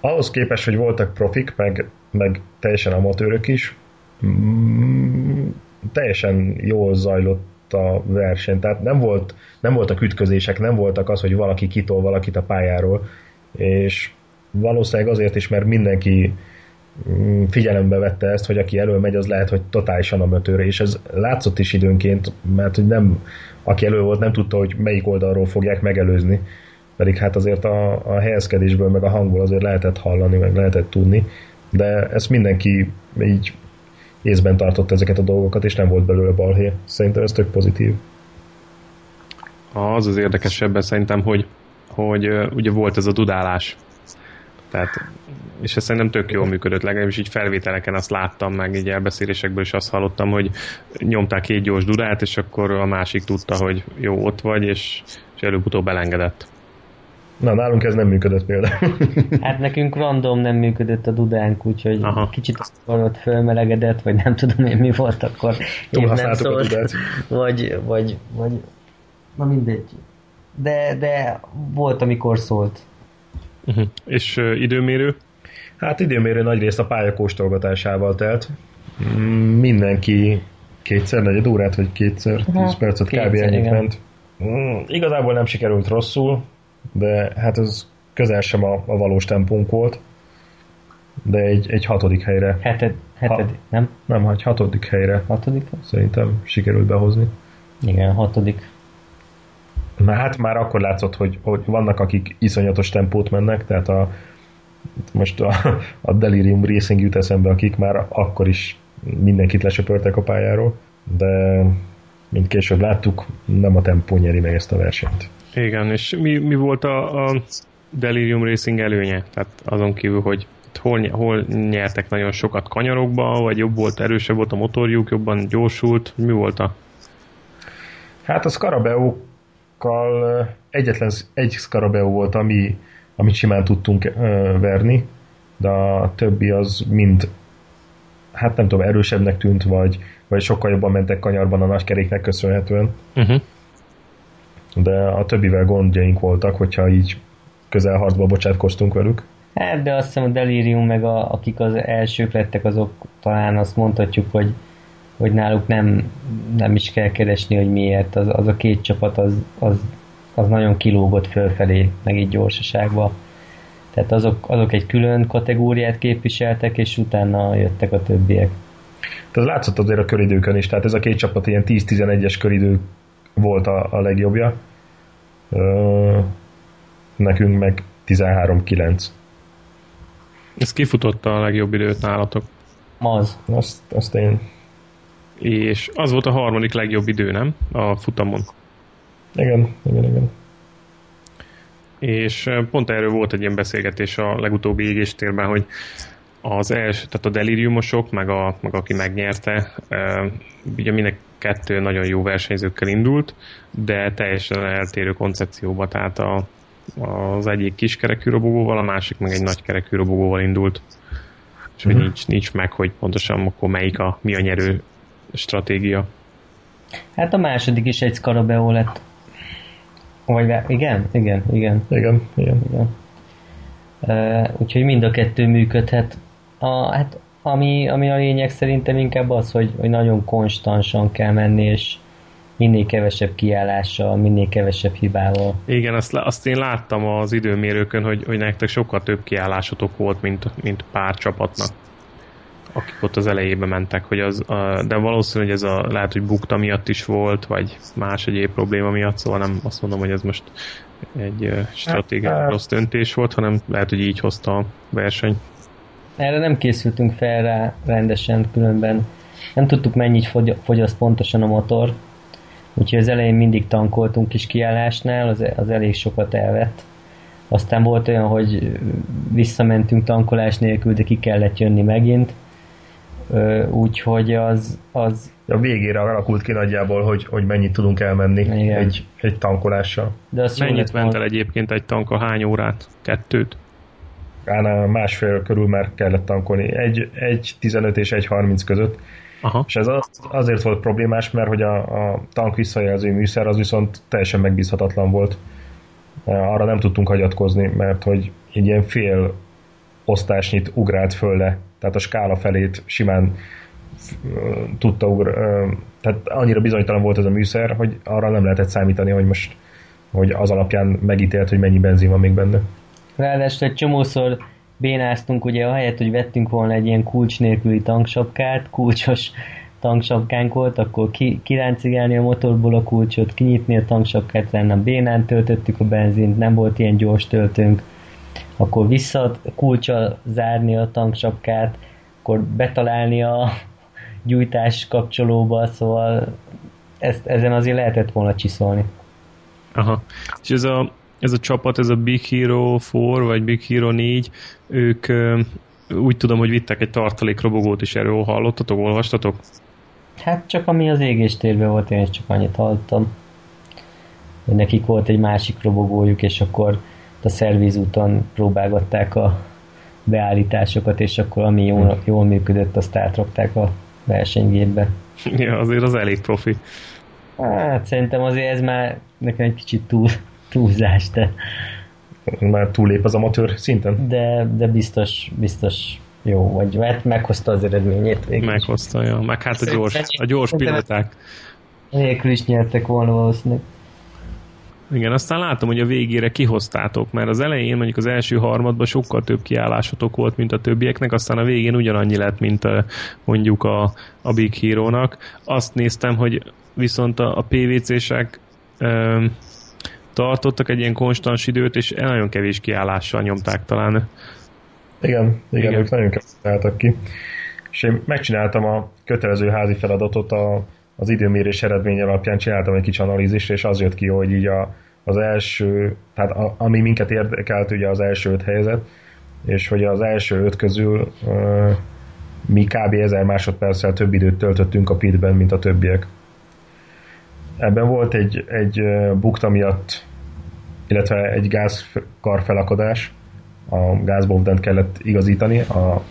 ahhoz képest, hogy voltak profik, meg, meg teljesen amatőrök is, um, teljesen jól zajlott a verseny. Tehát nem, volt, nem voltak ütközések, nem voltak az, hogy valaki kitol valakit a pályáról, és valószínűleg azért is, mert mindenki mm, figyelembe vette ezt, hogy aki elő megy, az lehet, hogy totálisan amatőr, és ez látszott is időnként, mert hogy nem, aki elő volt, nem tudta, hogy melyik oldalról fogják megelőzni, pedig hát azért a, a helyezkedésből, meg a hangból azért lehetett hallani, meg lehetett tudni, de ezt mindenki így észben tartott ezeket a dolgokat, és nem volt belőle balhé. Szerintem ez tök pozitív. Az az érdekesebben szerintem, hogy, hogy ugye volt ez a dudálás. Tehát, és ez szerintem tök jól működött, legalábbis így felvételeken azt láttam, meg így elbeszélésekből is azt hallottam, hogy nyomták két gyors durát, és akkor a másik tudta, hogy jó, ott vagy, és, és előbb-utóbb elengedett. Na, nálunk ez nem működött például. Hát nekünk random nem működött a dudánk, úgyhogy Aha. kicsit ott fölmelegedett, vagy nem tudom én mi volt akkor. Túl nem szólt, a vagy, vagy, vagy, na mindegy. De, de volt, amikor szólt. Uh-huh. És uh, időmérő? Hát időmérő nagy részt a pályakóstolgatásával telt. Mm, mindenki kétszer negyed órát, vagy kétszer tíz percet kb. ennyit ment. Mm, igazából nem sikerült rosszul, de hát ez közel sem a, a valós tempónk volt, de egy, egy hatodik helyre. Heted, heted, ha, nem? Nem, egy hatodik helyre. Hatodik? Szerintem sikerült behozni. Igen, hatodik. Hát már akkor látszott, hogy, hogy vannak, akik iszonyatos tempót mennek, tehát a, most a, a Delirium Racing jut eszembe, akik már akkor is mindenkit lesöpörtek a pályáról, de mint később láttuk, nem a tempó nyeri meg ezt a versenyt. Igen, és mi, mi volt a, a Delirium Racing előnye? Tehát azon kívül, hogy hol, hol nyertek nagyon sokat kanyarokba, vagy jobb volt, erősebb volt a motorjuk, jobban gyorsult, mi volt a... Hát a Scarabeo egyetlen egy Scarabeo volt, ami, amit simán tudtunk verni, de a többi az mind hát nem tudom, erősebbnek tűnt, vagy, vagy sokkal jobban mentek kanyarban a nagykeréknek köszönhetően. Uh-huh de a többivel gondjaink voltak, hogyha így közelharcba bocsátkoztunk velük. Hát, de azt hiszem a Delirium meg a, akik az elsők lettek, azok talán azt mondhatjuk, hogy, hogy náluk nem, nem is kell keresni, hogy miért. Az, az a két csapat az, az, az nagyon kilógott fölfelé, meg így gyorsaságba. Tehát azok, azok egy külön kategóriát képviseltek, és utána jöttek a többiek. Tehát látszott azért a köridőkön is, tehát ez a két csapat ilyen 10-11-es köridő volt a, a legjobbja. Ö, nekünk meg 13-9. Ez kifutotta a legjobb időt nálatok? Az. Azt, azt én. És az volt a harmadik legjobb idő, nem? A futamon. Igen, igen, igen. És pont erről volt egy ilyen beszélgetés a legutóbbi égéstérben, hogy az első, tehát a deliriumosok, meg, a, meg aki megnyerte, ugye mindenki kettő nagyon jó versenyzőkkel indult, de teljesen eltérő koncepcióba, tehát a, az egyik kiskerekű robogóval, a másik meg egy nagy kerekű robogóval indult. És hogy uh-huh. nincs, nincs meg, hogy pontosan akkor melyik a, mi a nyerő stratégia. Hát a második is egy Scarabeo lett. Vagy igen, igen, igen. Igen, igen. igen. Uh, úgyhogy mind a kettő működhet. A, hát ami, ami a lényeg szerintem inkább az, hogy, hogy nagyon konstansan kell menni, és minél kevesebb kiállással, minél kevesebb hibával. Igen, azt, azt én láttam az időmérőkön, hogy, hogy nektek sokkal több kiállásotok volt, mint, mint pár csapatnak akik ott az elejébe mentek, hogy az, a, de valószínű, hogy ez a, lehet, hogy bukta miatt is volt, vagy más egyéb probléma miatt, szóval nem azt mondom, hogy ez most egy stratégia hát, rossz döntés volt, hanem lehet, hogy így hozta a verseny. Erre nem készültünk fel rá rendesen, különben nem tudtuk mennyit fogyaszt pontosan a motor, úgyhogy az elején mindig tankoltunk is kiállásnál, az, az elég sokat elvett. Aztán volt olyan, hogy visszamentünk tankolás nélkül, de ki kellett jönni megint, úgyhogy az, az... A végére alakult ki nagyjából, hogy, hogy mennyit tudunk elmenni egy, egy tankolással. De azt mennyit ment el egyébként egy tanka? Hány órát? Kettőt? Ána másfél körül már kellett tankolni. Egy, egy 15 és egy 30 között. Aha. És ez az, azért volt problémás, mert hogy a, a tank visszajelző műszer az viszont teljesen megbízhatatlan volt. Arra nem tudtunk hagyatkozni, mert hogy egy ilyen fél osztásnyit ugrált föl le, tehát a skála felét simán tudta ugr, tehát annyira bizonytalan volt ez a műszer, hogy arra nem lehetett számítani, hogy most hogy az alapján megítélt, hogy mennyi benzin van még benne. Ráadásul egy csomószor bénáztunk, ugye ahelyett, hogy vettünk volna egy ilyen kulcs nélküli tanksapkát, kulcsos tanksapkánk volt, akkor ki, kiráncigálni a motorból a kulcsot, kinyitni a tanksapkát, nem bénán töltöttük a benzint, nem volt ilyen gyors töltőnk, akkor vissza kulcsa zárni a tanksapkát, akkor betalálni a gyújtás kapcsolóba, szóval ezt, ezen azért lehetett volna csiszolni. Aha. És ez a ez a csapat, ez a Big Hero 4, vagy Big Hero 4, ők úgy tudom, hogy vittek egy tartalék robogót is erről, hallottatok, olvastatok? Hát csak ami az égéstérben volt, én is csak annyit hallottam. Nekik volt egy másik robogójuk, és akkor a szervizúton próbálgatták a beállításokat, és akkor ami jól, jól működött, azt átrakták a versenygépbe. Ja, azért az elég profi. Hát szerintem azért ez már nekem egy kicsit túl, túlzás, de... Már túlép az amatőr szinten? De, de biztos, biztos jó, vagy mert meghozta az eredményét végül. Meghozta, jó. Meg hát a gyors, a gyors piloták. Nélkül is nyertek volna valószínűleg. Igen, aztán látom, hogy a végére kihoztátok, mert az elején mondjuk az első harmadban sokkal több kiállásotok volt, mint a többieknek, aztán a végén ugyanannyi lett, mint a, mondjuk a, a Big Hero-nak. Azt néztem, hogy viszont a, a PVC-sek tartottak egy ilyen konstans időt, és nagyon kevés kiállással nyomták talán. Igen, igen, igen. ők nagyon kevés ki. És én megcsináltam a kötelező házi feladatot a az időmérés eredmény alapján csináltam egy kicsi analízist, és az jött ki, hogy így a, az első, tehát a, ami minket érdekelt, ugye az első öt helyzet, és hogy az első öt közül uh, mi kb. 1000 másodperccel több időt töltöttünk a pitben, mint a többiek. Ebben volt egy, egy bukta miatt, illetve egy gázkar felakadás, a gázbovdent kellett igazítani a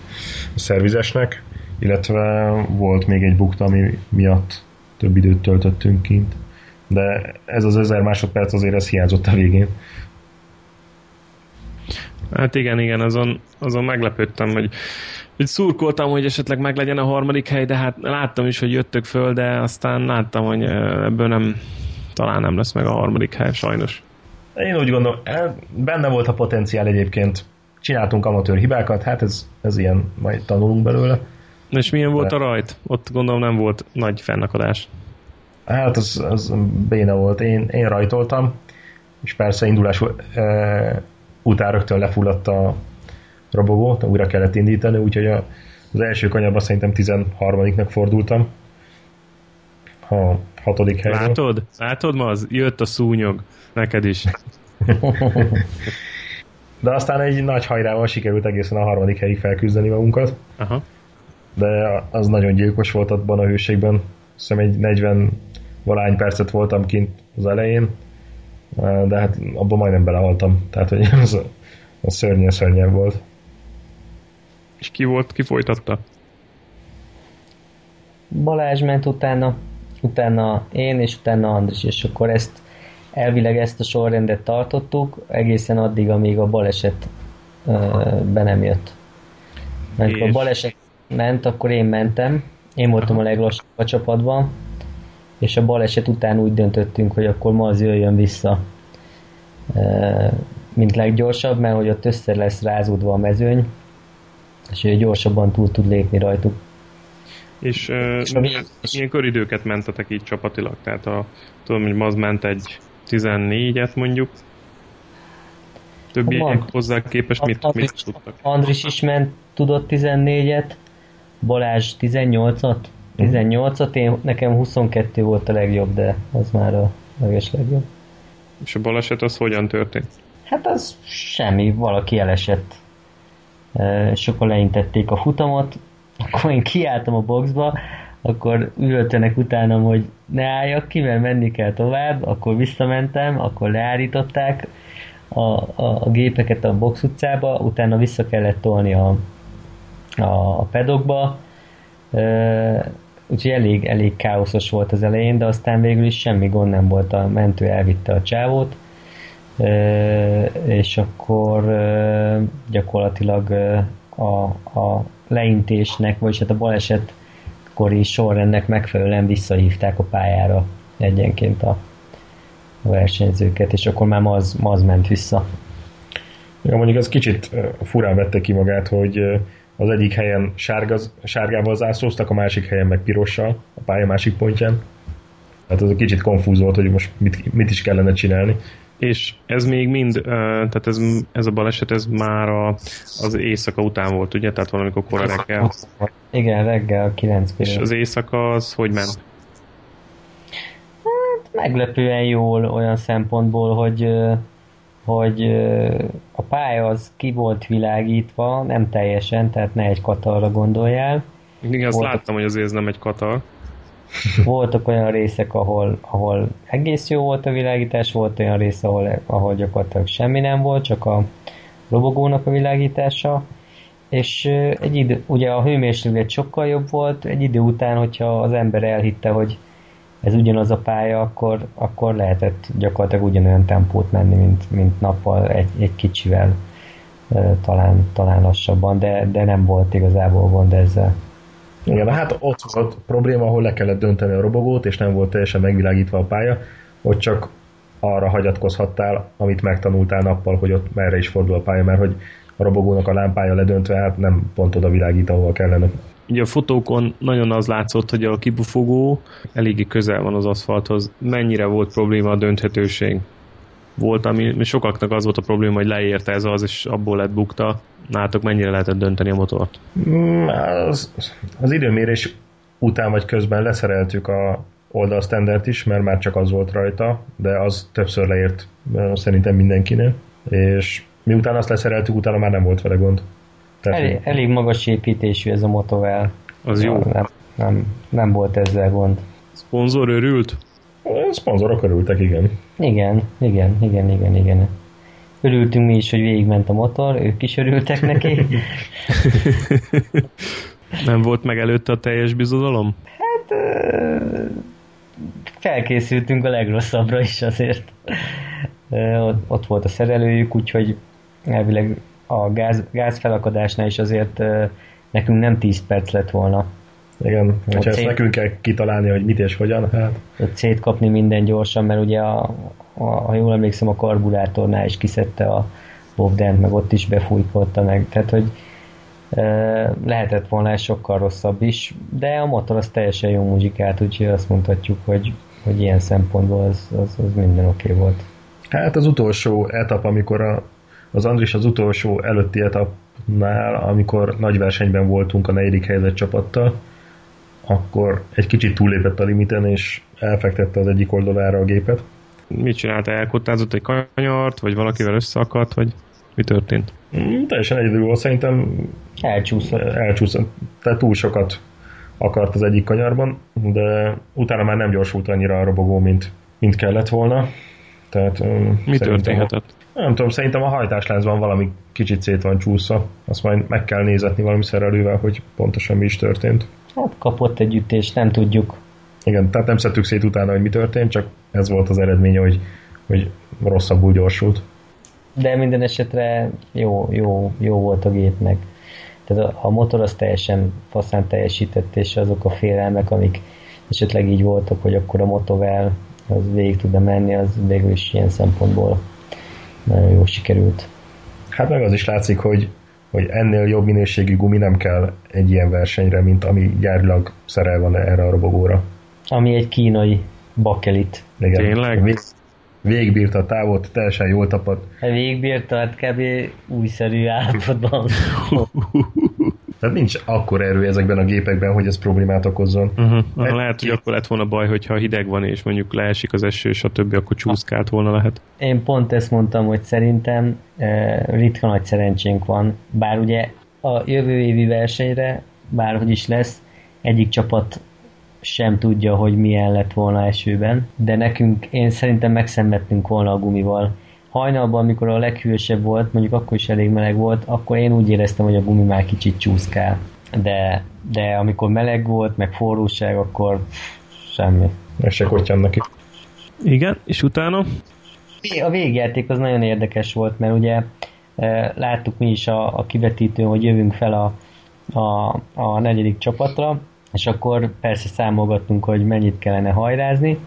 szervizesnek, illetve volt még egy bukta, ami miatt több időt töltöttünk kint. De ez az ezer másodperc azért ez hiányzott a végén. Hát igen, igen, azon, azon meglepődtem, hogy, hogy szurkoltam, hogy esetleg meglegyen a harmadik hely, de hát láttam is, hogy jöttök föl, de aztán láttam, hogy ebből nem, talán nem lesz meg a harmadik hely, sajnos. Én úgy gondolom, benne volt a potenciál egyébként. Csináltunk amatőr hibákat, hát ez, ez ilyen, majd tanulunk belőle. És milyen volt a rajt? Ott gondolom nem volt nagy fennakadás. Hát az, az béna volt. Én, én rajtoltam, és persze indulás e, után rögtön lefulladt a robogó, újra kellett indítani, úgyhogy a, az első kanyarban szerintem 13-nak fordultam. Ha hatodik helyről. Látod? Látod ma az? Jött a szúnyog. Neked is. De aztán egy nagy hajrával sikerült egészen a harmadik helyig felküzdeni magunkat. Aha de az nagyon gyilkos volt abban a hőségben. Hiszem egy 40 valány percet voltam kint az elején, de hát abban majdnem belehaltam. Tehát, hogy az, az szörnyen szörnyen volt. És ki volt, ki folytatta? Balázs ment utána, utána én, és utána Andris, és akkor ezt elvileg ezt a sorrendet tartottuk, egészen addig, amíg a baleset be nem jött. Mert és... a baleset ment, akkor én mentem. Én voltam a leglassabb a csapatban, és a baleset után úgy döntöttünk, hogy akkor ma az jöjjön vissza mint leggyorsabb, mert hogy ott össze lesz rázódva a mezőny, és hogy gyorsabban túl tud lépni rajtuk. És, uh, és milyen, milyen köridőket mentetek így csapatilag? Tehát a, tudom, hogy az ment egy 14-et mondjuk, többiek hozzá képest mit, mit tudtak? Andris is ment, tudott 14-et, Balázs 18-at? 18-at, én, nekem 22 volt a legjobb, de az már a leges legjobb. És a baleset az hogyan történt? Hát az semmi, valaki elesett. És akkor leintették a futamot, akkor én kiálltam a boxba, akkor ülöttenek utánam, hogy ne álljak ki, mert menni kell tovább, akkor visszamentem, akkor leállították a, a, a gépeket a box utcába, utána vissza kellett tolni a, a pedokba, úgyhogy elég, elég káoszos volt az elején, de aztán végül is semmi gond nem volt, a mentő elvitte a csávót, és akkor gyakorlatilag a, a leintésnek, vagyis hát a baleset kori sorrendnek megfelelően visszahívták a pályára egyenként a, a versenyzőket, és akkor már az, az ment vissza. Ja, mondjuk az kicsit furán vette ki magát, hogy az egyik helyen sárga, sárgával zászlóztak, a másik helyen meg pirossal, a pálya másik pontján. Tehát az egy kicsit konfúz volt, hogy most mit, mit is kellene csinálni. És ez még mind, tehát ez, ez a baleset, ez már a, az éjszaka után volt, ugye? Tehát valamikor kora reggel. Igen, reggel 9 És az éjszaka az hogy ment? Hát meglepően jól olyan szempontból, hogy hogy a pálya az ki volt világítva, nem teljesen, tehát ne egy katalra gondoljál. Igen, azt Voltak... láttam, hogy azért ez nem egy katal. Voltak olyan részek, ahol, ahol egész jó volt a világítás, volt olyan rész, ahol, ahol gyakorlatilag semmi nem volt, csak a robogónak a világítása, és egy idő, ugye a hőmérséklet sokkal jobb volt, egy idő után, hogyha az ember elhitte, hogy ez ugyanaz a pálya, akkor, akkor lehetett gyakorlatilag ugyanolyan tempót menni, mint, mint nappal egy, egy kicsivel talán, talán lassabban, de, de nem volt igazából gond ezzel. Igen, hát ott volt probléma, ahol le kellett dönteni a robogót, és nem volt teljesen megvilágítva a pálya, ott csak arra hagyatkozhattál, amit megtanultál nappal, hogy ott merre is fordul a pálya, mert hogy a robogónak a lámpája ledöntve, hát nem pont oda világít, ahol kellene. Ugye a fotókon nagyon az látszott, hogy a kibufogó eléggé közel van az aszfalthoz. Mennyire volt probléma a dönthetőség? Volt, ami sokaknak az volt a probléma, hogy leérte ez az, és abból lett bukta. Nátok mennyire lehetett dönteni a motort? Mm, az, az időmérés után vagy közben leszereltük a oldal standard is, mert már csak az volt rajta, de az többször leért szerintem mindenkinél, és miután azt leszereltük, utána már nem volt vele gond. Tehát elég, elég magas építésű ez a motovel. Az jó. Nem, nem, nem volt ezzel gond. Szponzor örült? A szponzorok örültek, igen. Igen, igen, igen, igen, igen. Örültünk mi is, hogy végigment a motor, ők is örültek neki. nem volt meg előtte a teljes bizodalom? Hát felkészültünk a legrosszabbra is azért. Ott, ott volt a szerelőjük, úgyhogy elvileg a gáz, gáz felakadásnál is azért nekünk nem 10 perc lett volna. Igen, hogyha ezt nekünk kell kitalálni, hogy mit és hogyan, hát... Szétkapni minden gyorsan, mert ugye a, a, ha jól emlékszem, a karburátornál is kiszedte a Bobdent, meg ott is befújkolta meg, tehát hogy e, lehetett volna ez sokkal rosszabb is, de a motor az teljesen jó muzsikát, úgyhogy azt mondhatjuk, hogy, hogy ilyen szempontból az, az, az minden oké okay volt. Hát az utolsó etap, amikor a az Andris az utolsó előtti etapnál, amikor nagy versenyben voltunk a negyedik helyzet csapattal, akkor egy kicsit túllépett a limiten, és elfektette az egyik oldalára a gépet. Mit csinált? Elkottázott egy kanyart, vagy valakivel összeakadt, vagy mi történt? Mm, teljesen egyedül volt, szerintem elcsúszott. elcsúszott. Tehát túl sokat akart az egyik kanyarban, de utána már nem gyorsult annyira a robogó, mint, mint kellett volna. Tehát, mi történhetett? Nem tudom, szerintem a hajtásláncban valami kicsit szét van csúszva. Azt majd meg kell nézetni valami szerelővel, hogy pontosan mi is történt. Hát kapott egy ütés, nem tudjuk. Igen, tehát nem szedtük szét utána, hogy mi történt, csak ez volt az eredménye, hogy, hogy rosszabbul gyorsult. De minden esetre jó, jó, jó volt a gépnek. Tehát a, a motor az teljesen faszán teljesített, és azok a félelmek, amik esetleg így voltak, hogy akkor a motovel az végig tudna menni, az végül is ilyen szempontból nagyon jó sikerült. Hát meg az is látszik, hogy, hogy ennél jobb minőségű gumi nem kell egy ilyen versenyre, mint ami gyárilag szerel van erre a robogóra. Ami egy kínai bakelit. Igen. Tényleg? Vég, végbírta a távot, teljesen jól tapad. Hát végbírta, hát kb. újszerű állapotban. Tehát nincs akkor erő ezekben a gépekben, hogy ez problémát okozzon. Uh-huh. Uh, lehet, hogy akkor lett volna baj, hogyha hideg van, és mondjuk leesik az eső, és a többi, akkor csúszkált volna lehet. Én pont ezt mondtam, hogy szerintem e, ritka nagy szerencsénk van, bár ugye a jövő évi versenyre, bárhogy is lesz, egyik csapat sem tudja, hogy milyen lett volna esőben, de nekünk, én szerintem megszenvedtünk volna a gumival hajnalban, amikor a leghűvösebb volt, mondjuk akkor is elég meleg volt, akkor én úgy éreztem, hogy a gumi már kicsit csúszkál. De, de amikor meleg volt, meg forróság, akkor semmi. Meg se neki. Igen, és utána? A végjáték az nagyon érdekes volt, mert ugye e, láttuk mi is a, a kivetítőn, hogy jövünk fel a, a, a negyedik csapatra, és akkor persze számolgattunk, hogy mennyit kellene hajrázni,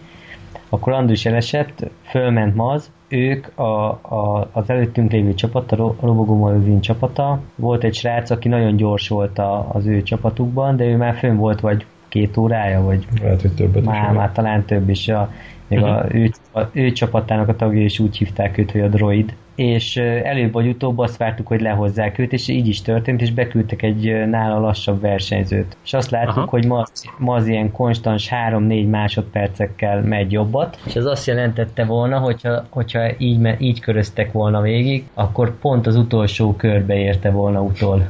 akkor Andrus elesett, fölment Maz, ők a, a, az előttünk lévő csapat, a Robogó magazin csapata, volt egy srác, aki nagyon gyors volt a, az ő csapatukban, de ő már fönn volt vagy két órája, vagy Lehet, hogy többet már, már talán több is. A, még uh-huh. a, ő, a, ő csapatának a tagjai is úgy hívták őt, hogy a droid, és előbb vagy utóbb azt vártuk, hogy lehozzák őt, és így is történt, és beküldtek egy nála lassabb versenyzőt. És azt láttuk, Aha. hogy ma, ma az ilyen konstans 3-4 másodpercekkel megy jobbat, és ez azt jelentette volna, hogyha, hogyha így, így köröztek volna végig, akkor pont az utolsó körbe érte volna utol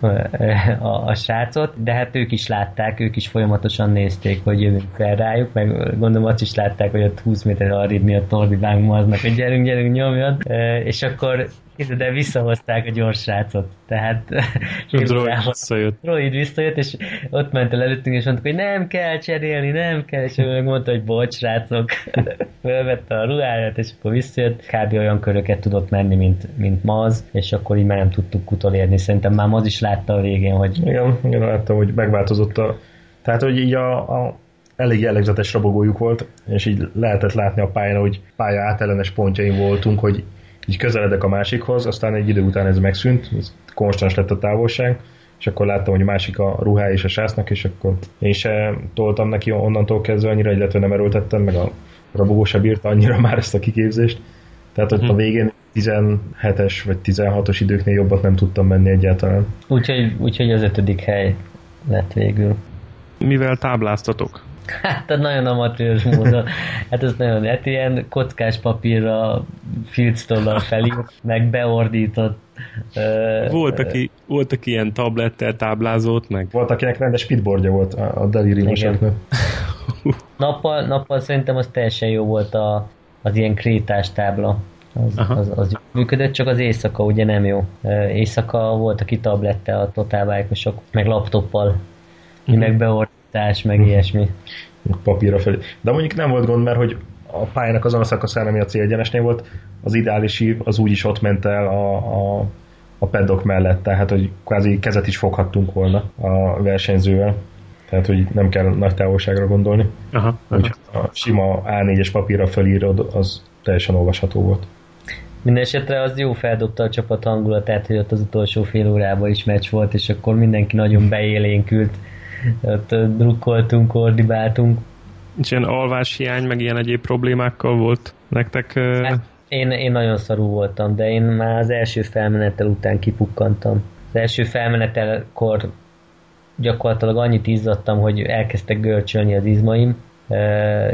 a, a srácot, de hát ők is látták, ők is folyamatosan nézték, hogy jövünk fel rájuk, meg gondolom azt is látták, hogy ott 20 méter arrébb miatt Nordi aznak, hogy gyerünk, gyerünk, nyomjad, és akkor de visszahozták a gyors srácot. Tehát Droid visszajött. Droid visszajött, és ott ment el előttünk, és mondtuk, hogy nem kell cserélni, nem kell, és ő mondta, hogy bocs, srácok. Fölvette a ruháját, és akkor visszajött. Kb. olyan köröket tudott menni, mint, mint Maz, és akkor így már nem tudtuk utolérni. Szerintem már Maz is látta a végén, hogy... Igen, igen láttam, hogy megváltozott a... Tehát, hogy így a, a elég jellegzetes rabogójuk volt, és így lehetett látni a pályán, hogy pálya átellenes pontjain voltunk, hogy így közeledek a másikhoz, aztán egy idő után ez megszűnt, ez konstans lett a távolság, és akkor láttam, hogy a másik a ruhája és a sásznak, és akkor én se toltam neki onnantól kezdve annyira, illetve nem erőltettem, meg a rabogó se bírta annyira már ezt a kiképzést. Tehát hogy a mhm. végén 17-es vagy 16-os időknél jobbat nem tudtam menni egyáltalán. Úgyhogy, úgyhogy az ötödik hely lett végül. Mivel tábláztatok? Hát nagyon amatőrs módon. Hát ez nagyon, hát ilyen kockás papírra filctollal felírt, meg beordított voltak, uh, voltak ilyen tablettel táblázót, meg... Volt, akinek rendes speedboardja volt a, a deliriumosoknak. nappal, nappal szerintem az teljesen jó volt a, az ilyen krétás tábla. Az, az, az működött, csak az éjszaka ugye nem jó. Éjszaka volt, aki tablettel a totálbájkosok, meg laptoppal, uh-huh. meg beordított társ, meg ilyesmi. Papírra felé. De mondjuk nem volt gond, mert hogy a pályának azon a szakaszán, ami a célgyenesnél volt, az ideális az úgyis ott ment el a, a, a pedok mellett, tehát hogy kvázi kezet is foghattunk volna a versenyzővel. Tehát, hogy nem kell nagy távolságra gondolni. Aha, aha. a sima A4-es papírra felírod, az teljesen olvasható volt. Mindenesetre az jó feldobta a csapat hangulatát, hogy ott az utolsó fél órában is meccs volt, és akkor mindenki nagyon beélénkült ott drukkoltunk, ordibáltunk. És ilyen alváshiány, meg ilyen egyéb problémákkal volt nektek? Hát, én, én nagyon szarú voltam, de én már az első felmenetel után kipukkantam. Az első felmenetelkor gyakorlatilag annyit izzadtam, hogy elkezdtek görcsölni az izmaim,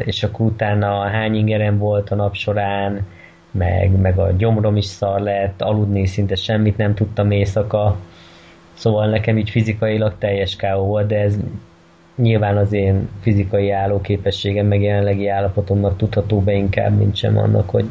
és akkor utána hány ingerem volt a nap során, meg, meg a gyomrom is szar lett, aludni szinte semmit nem tudtam éjszaka, Szóval nekem így fizikailag teljes káó volt, de ez nyilván az én fizikai állóképességem, meg jelenlegi állapotomnak tudható be inkább, mint sem annak, hogy,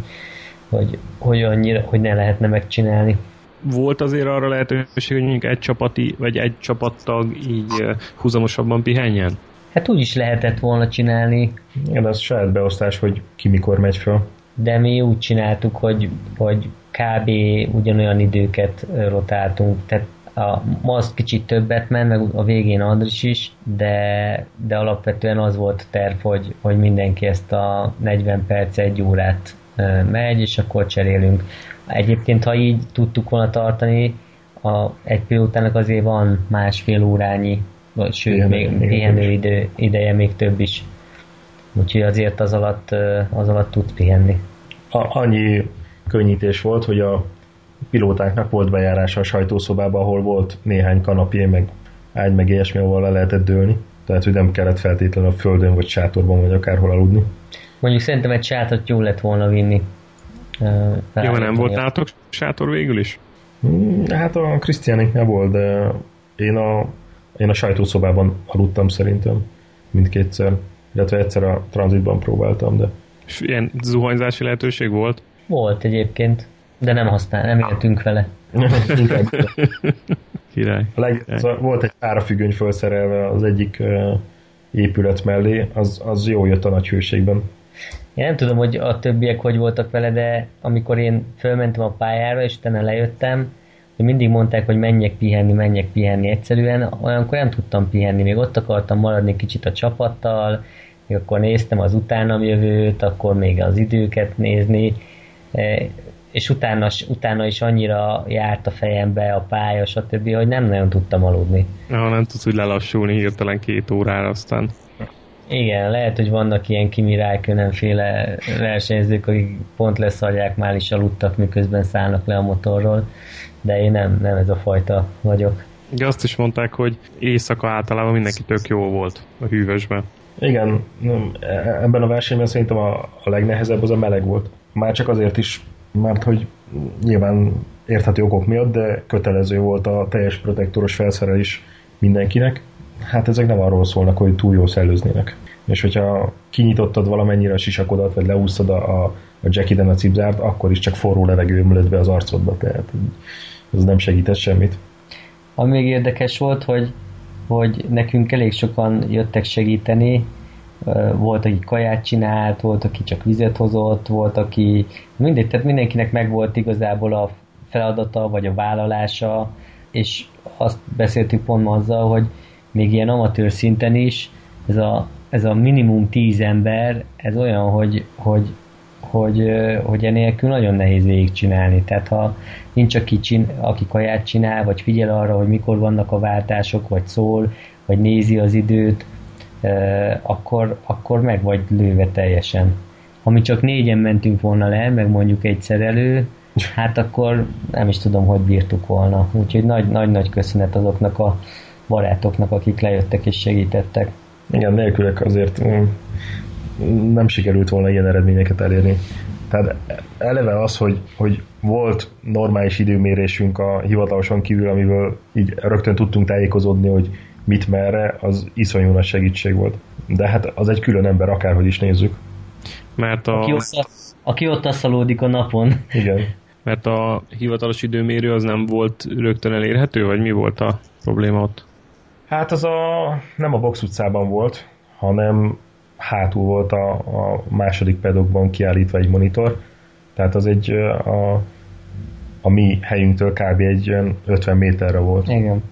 hogy, hogy, annyira, hogy ne lehetne megcsinálni. Volt azért arra lehetőség, hogy mondjuk egy csapati, vagy egy csapattag így húzamosabban pihenjen? Hát úgy is lehetett volna csinálni. Igen, az saját beosztás, hogy ki mikor megy fel. De mi úgy csináltuk, hogy, hogy kb. ugyanolyan időket rotáltunk, tehát a Maz kicsit többet ment, meg a végén Andris is, de, de alapvetően az volt a terv, hogy, hogy mindenki ezt a 40 perc, egy órát megy, és akkor cserélünk. Egyébként, ha így tudtuk volna tartani, a, egy pilótának azért van másfél órányi, vagy sőt, még pihenő idő, ideje még több is. Úgyhogy azért az alatt, az alatt tud pihenni. A, annyi könnyítés volt, hogy a pilótáknak volt bejárása a sajtószobába, ahol volt néhány kanapé, meg ágy, meg ilyesmi, ahol le lehetett dőlni. Tehát, hogy nem kellett feltétlenül a földön, vagy sátorban, vagy akárhol aludni. Mondjuk szerintem egy sátrat jó lett volna vinni. Uh, Jó, nem volt nálatok sátor végül is? Hmm, hát a Krisztiániknél volt, de én a, én a sajtószobában aludtam szerintem mindkétszer. Illetve egyszer a tranzitban próbáltam, de... És ilyen zuhanyzási lehetőség volt? Volt egyébként. De nem használ, nem éltünk vele. Király. A leg, szóval volt egy árafüggöny felszerelve az egyik uh, épület mellé, az, az jó jött a nagy hőségben. Én nem tudom, hogy a többiek hogy voltak vele, de amikor én fölmentem a pályára, és utána lejöttem, hogy mindig mondták, hogy menjek pihenni, menjek pihenni. Egyszerűen olyankor nem tudtam pihenni, még ott akartam maradni kicsit a csapattal, még akkor néztem az utánam jövőt, akkor még az időket nézni, és utána, utána is annyira járt a fejembe a pálya, stb., hogy nem nagyon tudtam aludni. Ja, nem tudsz úgy lelassulni hirtelen két órára aztán. Igen, lehet, hogy vannak ilyen Kimi Räikkönenféle versenyzők, akik pont leszarják, már is aludtak, miközben szállnak le a motorról, de én nem, nem ez a fajta vagyok. Ugye azt is mondták, hogy éjszaka általában mindenki tök jó volt a hűvösben. Igen, e- ebben a versenyben szerintem a, a legnehezebb az a meleg volt. Már csak azért is, mert hogy nyilván érthető okok miatt, de kötelező volt a teljes protektoros felszerelés mindenkinek. Hát ezek nem arról szólnak, hogy túl jó szellőznének. És hogyha kinyitottad valamennyire a sisakodat, vagy leúsztad a, a jackiden a cipzárt, akkor is csak forró levegő ömlött be az arcodba, tehát ez nem segített semmit. Ami még érdekes volt, hogy, hogy nekünk elég sokan jöttek segíteni, volt, aki kaját csinált, volt, aki csak vizet hozott, volt, aki mindegy, tehát mindenkinek megvolt igazából a feladata, vagy a vállalása, és azt beszéltük pont azzal, hogy még ilyen amatőr szinten is ez a, ez a minimum tíz ember, ez olyan, hogy, hogy, hogy, hogy enélkül nagyon nehéz végigcsinálni. Tehát ha nincs aki, csin, aki kaját csinál, vagy figyel arra, hogy mikor vannak a váltások, vagy szól, vagy nézi az időt, akkor, akkor meg vagy lőve teljesen. Ha mi csak négyen mentünk volna le, meg mondjuk egy szerelő, hát akkor nem is tudom, hogy bírtuk volna. Úgyhogy nagy-nagy köszönet azoknak a barátoknak, akik lejöttek és segítettek. Igen, nélkülek azért nem sikerült volna ilyen eredményeket elérni. Tehát eleve az, hogy, hogy volt normális időmérésünk a hivataloson kívül, amiből így rögtön tudtunk tájékozódni, hogy mit merre, az iszonyú nagy segítség volt. De hát az egy külön ember, akárhogy is nézzük. Mert a... Aki ott, aki ott asszalódik a napon. Igen. Mert a hivatalos időmérő az nem volt rögtön elérhető, vagy mi volt a probléma ott? Hát az a, nem a box utcában volt, hanem hátul volt a, a második pedokban kiállítva egy monitor. Tehát az egy a, a mi helyünktől kb. egy 50 méterre volt. Igen.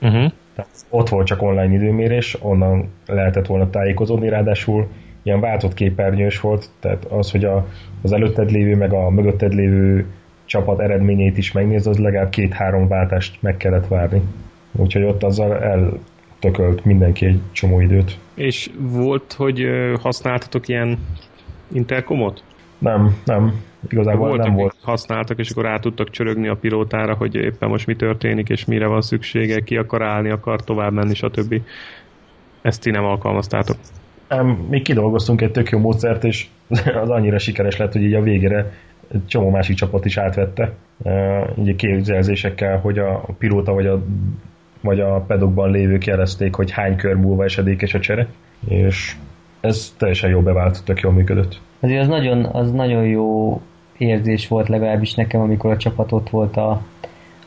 Uh-huh. Tehát ott volt csak online időmérés, onnan lehetett volna tájékozódni, ráadásul ilyen váltott képernyős volt, tehát az, hogy a, az előtted lévő, meg a mögötted lévő csapat eredményeit is megnéz, az legalább két-három váltást meg kellett várni. Úgyhogy ott azzal eltökölt mindenki egy csomó időt. És volt, hogy használtatok ilyen interkomot? Nem, nem. Igazából Voltak, nem volt. használtak, és akkor át tudtak csörögni a pilótára, hogy éppen most mi történik, és mire van szüksége, ki akar állni, akar tovább menni, stb. Ezt ti nem alkalmaztátok. Nem, mi kidolgoztunk egy tök jó módszert, és az annyira sikeres lett, hogy így a végére egy csomó másik csapat is átvette, így képzelzésekkel, hogy a pilóta vagy a, vagy a pedokban lévők jelezték, hogy hány kör múlva esedékes a csere, és ez teljesen jó bevált, tök jól működött. Azért az nagyon, az nagyon jó érzés volt legalábbis nekem, amikor a csapat ott volt a,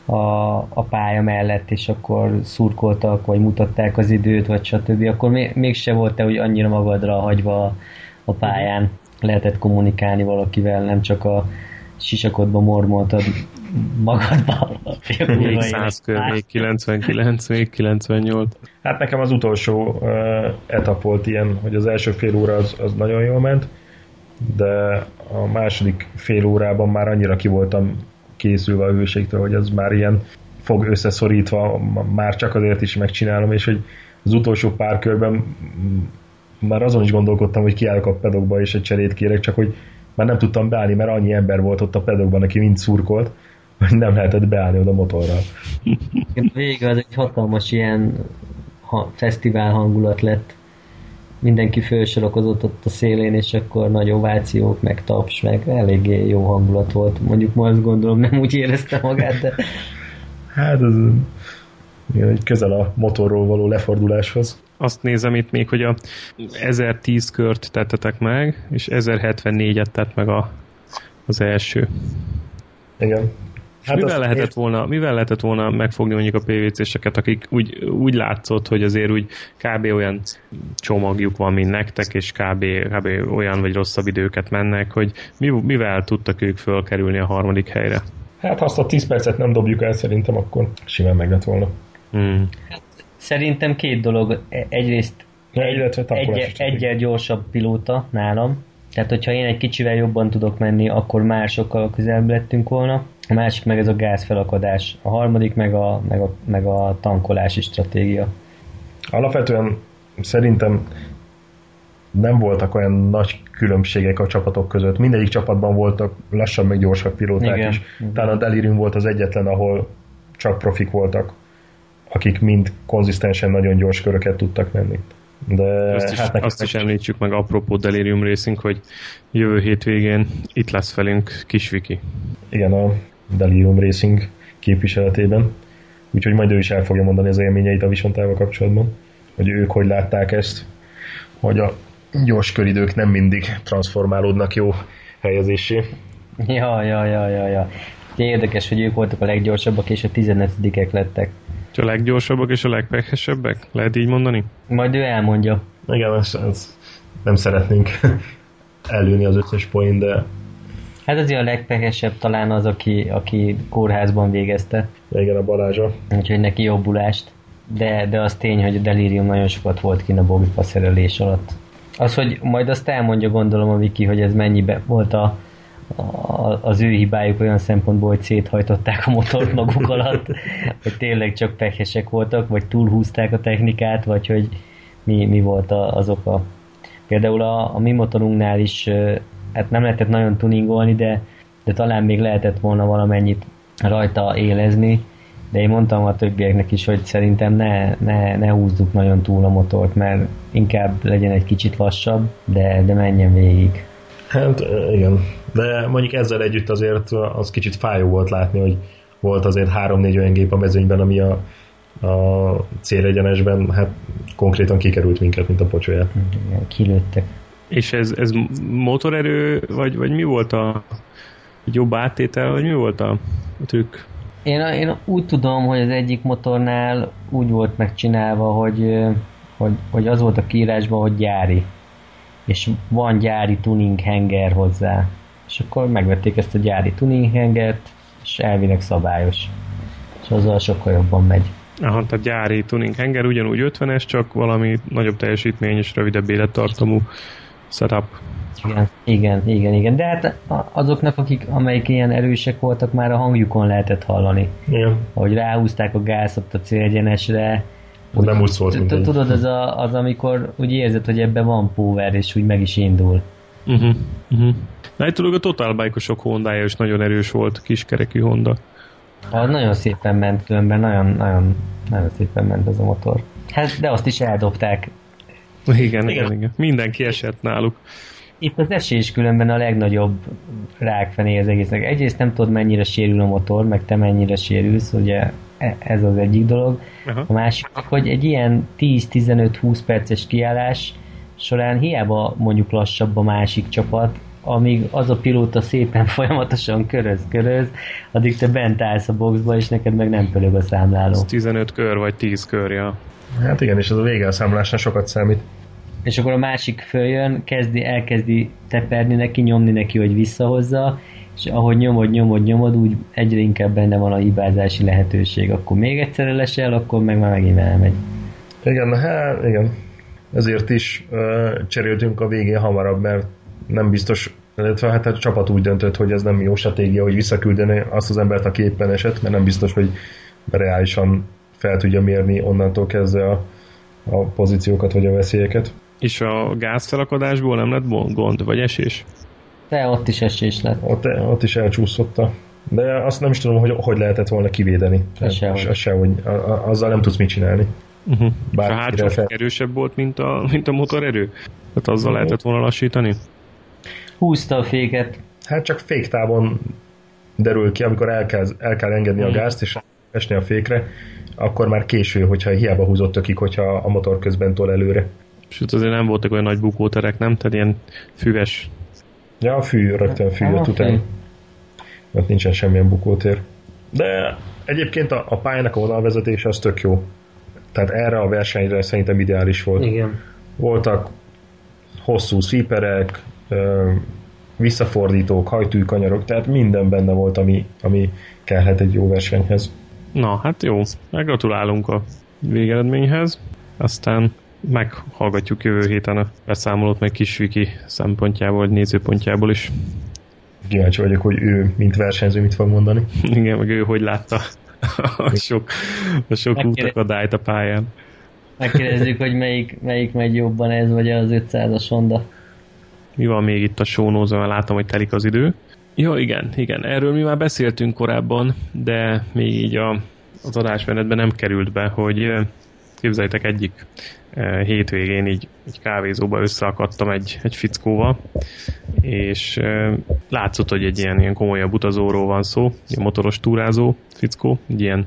a, a pálya mellett, és akkor szurkoltak, vagy mutatták az időt, vagy stb. Akkor még, mégse volt te, hogy annyira magadra hagyva a pályán lehetett kommunikálni valakivel, nem csak a sisakodba mormoltad magadba. Még 100 kör, még 99, még 98. Hát nekem az utolsó uh, etap volt ilyen, hogy az első fél óra az, az nagyon jól ment, de a második fél órában már annyira ki voltam készülve a hőségtől, hogy az már ilyen fog összeszorítva, már csak azért is megcsinálom, és hogy az utolsó pár körben már azon is gondolkodtam, hogy kiállok a pedokba és egy cserét kérek, csak hogy már nem tudtam beállni, mert annyi ember volt ott a pedokban, aki mind szurkolt, hogy nem lehetett beállni oda motorral. Végül az egy hatalmas ilyen ha, fesztivál hangulat lett. Mindenki felsorokozott ott a szélén, és akkor nagy ovációk, meg taps, meg eléggé jó hangulat volt. Mondjuk ma azt gondolom nem úgy érezte magát, de... Hát ez egy közel a motorról való leforduláshoz azt nézem itt még, hogy a 1010 kört tettetek meg, és 1074-et tett meg a, az első. Igen. Hát mivel, lehetett volna, mivel lehetett volna megfogni mondjuk a PVC-seket, akik úgy, úgy látszott, hogy azért úgy kb. olyan csomagjuk van, mint nektek, és kb. kb. olyan vagy rosszabb időket mennek, hogy mi, mivel tudtak ők fölkerülni a harmadik helyre? Hát ha azt a 10 percet nem dobjuk el, szerintem akkor simán meg lett volna. Hmm. Szerintem két dolog. E- egyrészt egy, egy, egyel gyorsabb pilóta nálam, tehát hogyha én egy kicsivel jobban tudok menni, akkor már sokkal közelebb lettünk volna. A másik meg ez a gázfelakadás. A harmadik meg a, meg a, meg a tankolási stratégia. Alapvetően szerintem nem voltak olyan nagy különbségek a csapatok között. Mindegyik csapatban voltak lassan meg gyorsabb pilóták igen, is. Igen. Talán a Delirium volt az egyetlen, ahol csak profik voltak, akik mind konzisztensen nagyon gyors köröket tudtak menni. De azt is, hát azt is említsük meg apropó Delirium Racing, hogy jövő hétvégén itt lesz velünk Kisviki. Igen, a Delirium Racing képviseletében. Úgyhogy majd ő is el fogja mondani az élményeit a visontával kapcsolatban, hogy ők hogy látták ezt, hogy a gyors köridők nem mindig transformálódnak jó helyezésé. Ja, ja, ja, ja, ja. Érdekes, hogy ők voltak a leggyorsabbak, és a 15-ek lettek. A leggyorsabbak és a legpehesebbek? Lehet így mondani? Majd ő elmondja. Igen, ez, ez nem szeretnénk előni az összes poén, de... Hát azért a legpehesebb talán az, aki, aki kórházban végezte. Igen, a Balázsa. Úgyhogy neki jobbulást. De, de az tény, hogy a Delirium nagyon sokat volt kint a boxba szerelés alatt. Az, hogy majd azt elmondja gondolom a Viki, hogy ez mennyibe volt a, a, az ő hibájuk olyan szempontból, hogy széthajtották a motort maguk alatt, hogy tényleg csak pehesek voltak, vagy túlhúzták a technikát, vagy hogy mi, mi volt a, az oka. Például a, a mi motorunknál is hát nem lehetett nagyon tuningolni, de, de talán még lehetett volna valamennyit rajta élezni, de én mondtam a többieknek is, hogy szerintem ne, ne, ne húzzuk nagyon túl a motort, mert inkább legyen egy kicsit lassabb, de, de menjen végig. Hát igen, de mondjuk ezzel együtt azért az kicsit fájó volt látni, hogy volt azért három-négy olyan gép a mezőnyben, ami a, a célegyenesben hát konkrétan kikerült minket, mint a pocsolyát. kilőttek. És ez, ez motorerő, vagy, vagy mi volt a jobb áttétel, vagy mi volt a, a trükk? Én, én úgy tudom, hogy az egyik motornál úgy volt megcsinálva, hogy, hogy, hogy az volt a kiírásban, hogy gyári. És van gyári tuning henger hozzá. És akkor megvették ezt a gyári tuning hengert, és elvileg szabályos. És azzal sokkal jobban megy. Aha, tehát gyári tuning henger ugyanúgy 50-es, csak valami nagyobb teljesítmény és rövidebb élettartamú setup. Igen, igen, igen, igen. De hát azoknak, akik, amelyik ilyen erősek voltak, már a hangjukon lehetett hallani. Igen. Ahogy ráhúzták a gázot a célegyenesre. Úgy, nem úgy szólt, mint Tudod, az, a, az, amikor úgy érzed, hogy ebben van power, és úgy meg is indul. Uh-huh, uh-huh. Na, itt a Total Bike-osok Hondája is nagyon erős volt, kiskerekű Honda. Hát nagyon szépen ment különben, nagyon, nagyon, nagyon szépen ment ez a motor. Hát, de azt is eldobták. Igen, igen, igen. igen. Mindenki esett náluk itt az esés különben a legnagyobb rákfené az egésznek. Egyrészt nem tudod mennyire sérül a motor, meg te mennyire sérülsz, ugye e- ez az egyik dolog. Aha. A másik, hogy egy ilyen 10-15-20 perces kiállás során hiába mondjuk lassabb a másik csapat, amíg az a pilóta szépen folyamatosan köröz, köröz, addig te bent állsz a boxba, és neked meg nem pörög a számláló. Ez 15 kör, vagy 10 kör, ja. Hát igen, és az a vége a számlásnál sokat számít és akkor a másik följön, kezdi, elkezdi teperni neki, nyomni neki, hogy visszahozza, és ahogy nyomod, nyomod, nyomod, úgy egyre inkább benne van a hibázási lehetőség. Akkor még egyszer lesel, akkor meg már megint elmegy. Igen, hát igen. Ezért is uh, cseréltünk a végén hamarabb, mert nem biztos, illetve hát a csapat úgy döntött, hogy ez nem jó stratégia, hogy visszaküldeni azt az embert, aki éppen esett, mert nem biztos, hogy reálisan fel tudja mérni onnantól kezdve a, a pozíciókat vagy a veszélyeket. És a gázfelakadásból nem lett gond, vagy esés? De ott is esés lett. Ott, ott is elcsúszotta. De azt nem is tudom, hogy hogy lehetett volna kivédeni. Sehogy. Sehogy. Azzal nem tudsz mit csinálni. Uh-huh. Bár a hátsó fel... erősebb volt, mint a, mint a motorerő? Tehát azzal uh-huh. lehetett volna lassítani? Húzta a féket. Hát csak féktávon derül ki, amikor el kell, el kell engedni uh-huh. a gázt, és esni a fékre, akkor már késő, hogyha hiába húzott tökik, hogyha a motor közben tol előre. Sőt, azért nem voltak olyan nagy bukóterek, nem? Tehát ilyen füves. Ja, a fű, rögtön fű jött után. Mert nincsen semmilyen bukótér. De egyébként a, a pályának a vonalvezetése az tök jó. Tehát erre a versenyre szerintem ideális volt. Igen. Voltak hosszú szíperek, visszafordítók, hajtűkanyarok, tehát minden benne volt, ami, ami kellhet egy jó versenyhez. Na, hát jó. Gratulálunk a végeredményhez. Aztán meghallgatjuk jövő héten a beszámolót, meg Kisviki szempontjából, vagy nézőpontjából is. Kíváncsi vagyok, hogy ő, mint versenyző, mit fog mondani. Igen, meg ő hogy látta a sok, a sok útakadályt a pályán. Megkérdezzük, hogy melyik, melyik megy jobban ez, vagy az 500-as Honda. Mi van még itt a sónózva, mert látom, hogy telik az idő. Ja, igen, igen, erről mi már beszéltünk korábban, de még így a, az adásmenetben nem került be, hogy képzeljétek egyik hétvégén így egy kávézóba összeakadtam egy, egy fickóval, és látszott, hogy egy ilyen, ilyen komolyabb utazóról van szó, egy motoros túrázó fickó, egy ilyen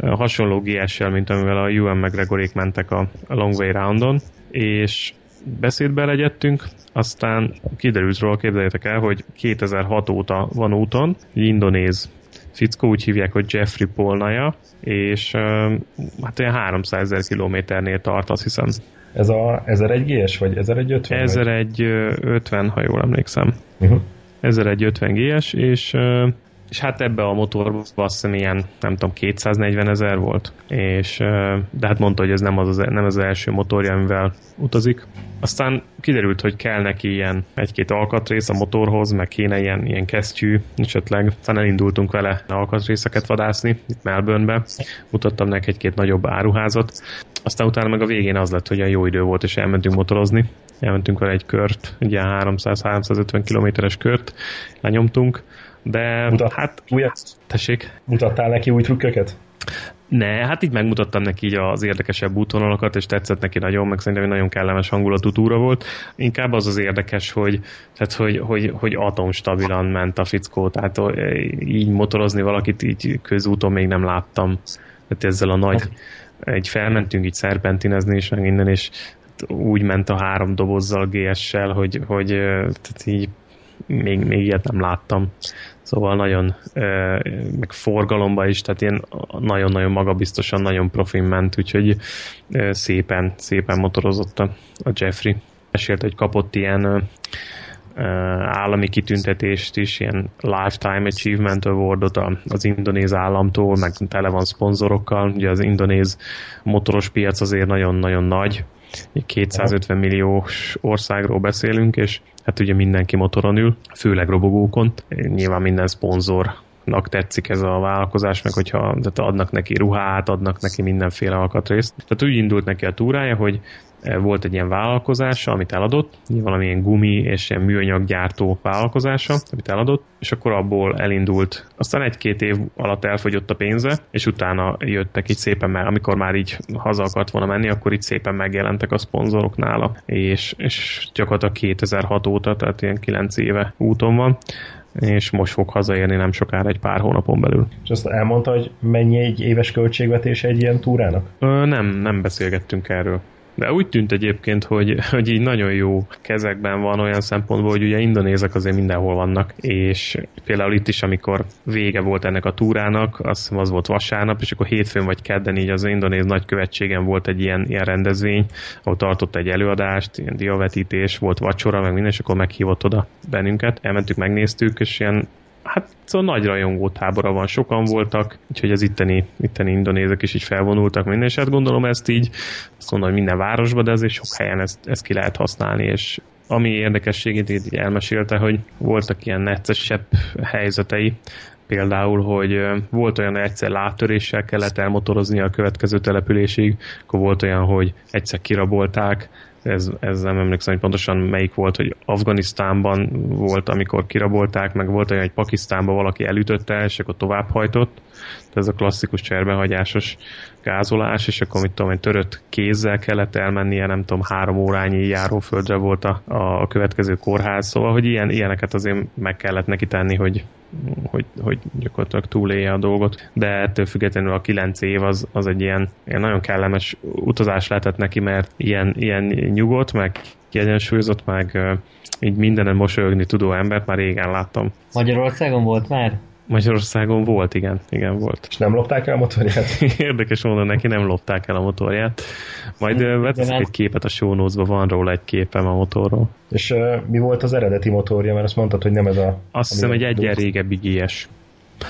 hasonló GS-sel, mint amivel a UN McGregorék mentek a Long Way Roundon, és beszédbe legyettünk, aztán kiderült róla, képzeljétek el, hogy 2006 óta van úton, egy indonéz fickó, úgy hívják, hogy Jeffrey Polnaja, és hát olyan 300 ezer kilométernél tart, azt hiszem. Ez a 1001 GS, vagy 1150? 1150, ha jól emlékszem. Uh-huh. 1150 GS, és és hát ebbe a motorba azt hiszem ilyen, nem tudom, 240 ezer volt, és de hát mondta, hogy ez nem az, az, nem az első motorja, amivel utazik. Aztán kiderült, hogy kell neki ilyen egy-két alkatrész a motorhoz, meg kéne ilyen, ilyen kesztyű esetleg. Aztán elindultunk vele alkatrészeket vadászni itt Melbournebe. Mutattam neki egy-két nagyobb áruházat. Aztán utána meg a végén az lett, hogy a jó idő volt, és elmentünk motorozni. Elmentünk vele egy kört, egy ilyen 300-350 kilométeres kört, lenyomtunk de Mutat, hát... Újat, tessék? Mutattál neki új trükköket? Ne, hát így megmutattam neki így az érdekesebb útvonalakat, és tetszett neki nagyon, meg szerintem egy nagyon kellemes hangulatú túra volt. Inkább az az érdekes, hogy, tehát, hogy, hogy, hogy atomstabilan ment a fickó, tehát így motorozni valakit így közúton még nem láttam. Tehát ezzel a nagy, egy felmentünk így szerpentinezni, és meg innen, és úgy ment a három dobozzal GS-sel, hogy, hogy tehát így még, még ilyet nem láttam. Szóval nagyon, meg forgalomba is, tehát ilyen nagyon-nagyon magabiztosan, nagyon profin ment, úgyhogy szépen, szépen motorozott a, a Jeffrey. Mesélt, hogy kapott ilyen állami kitüntetést is, ilyen Lifetime Achievement Awardot az indonéz államtól, meg tele van szponzorokkal. Ugye az indonéz motoros piac azért nagyon-nagyon nagy, 250 milliós országról beszélünk, és hát ugye mindenki motoron ül, főleg robogókon. Nyilván minden szponzor tetszik ez a vállalkozás, meg hogyha tehát adnak neki ruhát, adnak neki mindenféle alkatrészt. Tehát úgy indult neki a túrája, hogy volt egy ilyen vállalkozása, amit eladott, valamilyen gumi és ilyen műanyaggyártó vállalkozása, amit eladott, és akkor abból elindult. Aztán egy-két év alatt elfogyott a pénze, és utána jöttek így szépen, mert amikor már így haza akart volna menni, akkor itt szépen megjelentek a szponzorok nála, és, és gyakorlatilag 2006 óta, tehát ilyen 9 éve úton van, és most fog hazaérni nem sokára egy pár hónapon belül. És azt elmondta, hogy mennyi egy éves költségvetés egy ilyen túrának? Ö, nem, nem beszélgettünk erről. De úgy tűnt egyébként, hogy, hogy így nagyon jó kezekben van olyan szempontból, hogy ugye indonézek azért mindenhol vannak, és például itt is, amikor vége volt ennek a túrának, az, az volt vasárnap, és akkor hétfőn vagy kedden így az indonéz nagykövetségen volt egy ilyen, ilyen rendezvény, ahol tartott egy előadást, ilyen diavetítés, volt vacsora, meg minden, és akkor meghívott oda bennünket. Elmentük, megnéztük, és ilyen hát szóval nagy rajongó tábora van, sokan voltak, úgyhogy az itteni, itteni indonézek is így felvonultak minden, és hát gondolom ezt így, azt mondom, hogy minden városban, de azért sok helyen ezt, ezt ki lehet használni, és ami érdekességét így elmesélte, hogy voltak ilyen neccesebb helyzetei, például, hogy volt olyan, hogy egyszer láttöréssel kellett elmotorozni a következő településig, akkor volt olyan, hogy egyszer kirabolták, ez, ez nem emlékszem, hogy pontosan melyik volt, hogy Afganisztánban volt, amikor kirabolták, meg volt olyan, hogy Pakisztánban valaki elütötte, és akkor továbbhajtott. Ez a klasszikus cserbehagyásos gázolás, és akkor mit tudom, egy törött kézzel kellett elmennie, nem tudom, három órányi járóföldre volt a, a következő kórház, szóval, hogy ilyen, ilyeneket azért meg kellett neki tenni, hogy, hogy, hogy gyakorlatilag túlélje a dolgot, de ettől függetlenül a kilenc év az, az egy ilyen, ilyen nagyon kellemes utazás lehetett neki, mert ilyen, ilyen nyugodt, meg kiegyensúlyozott, meg így mindenen mosolyogni tudó embert már régen láttam. Magyarországon volt már? Magyarországon volt, igen, igen volt. És nem lopták el a motorját? Érdekes mondom, neki nem lopták el a motorját. Majd veteszek egy képet a show van róla egy képem a motorról. És uh, mi volt az eredeti motorja? Mert azt mondtad, hogy nem ez a... Azt hiszem egy egyen régebbi GS.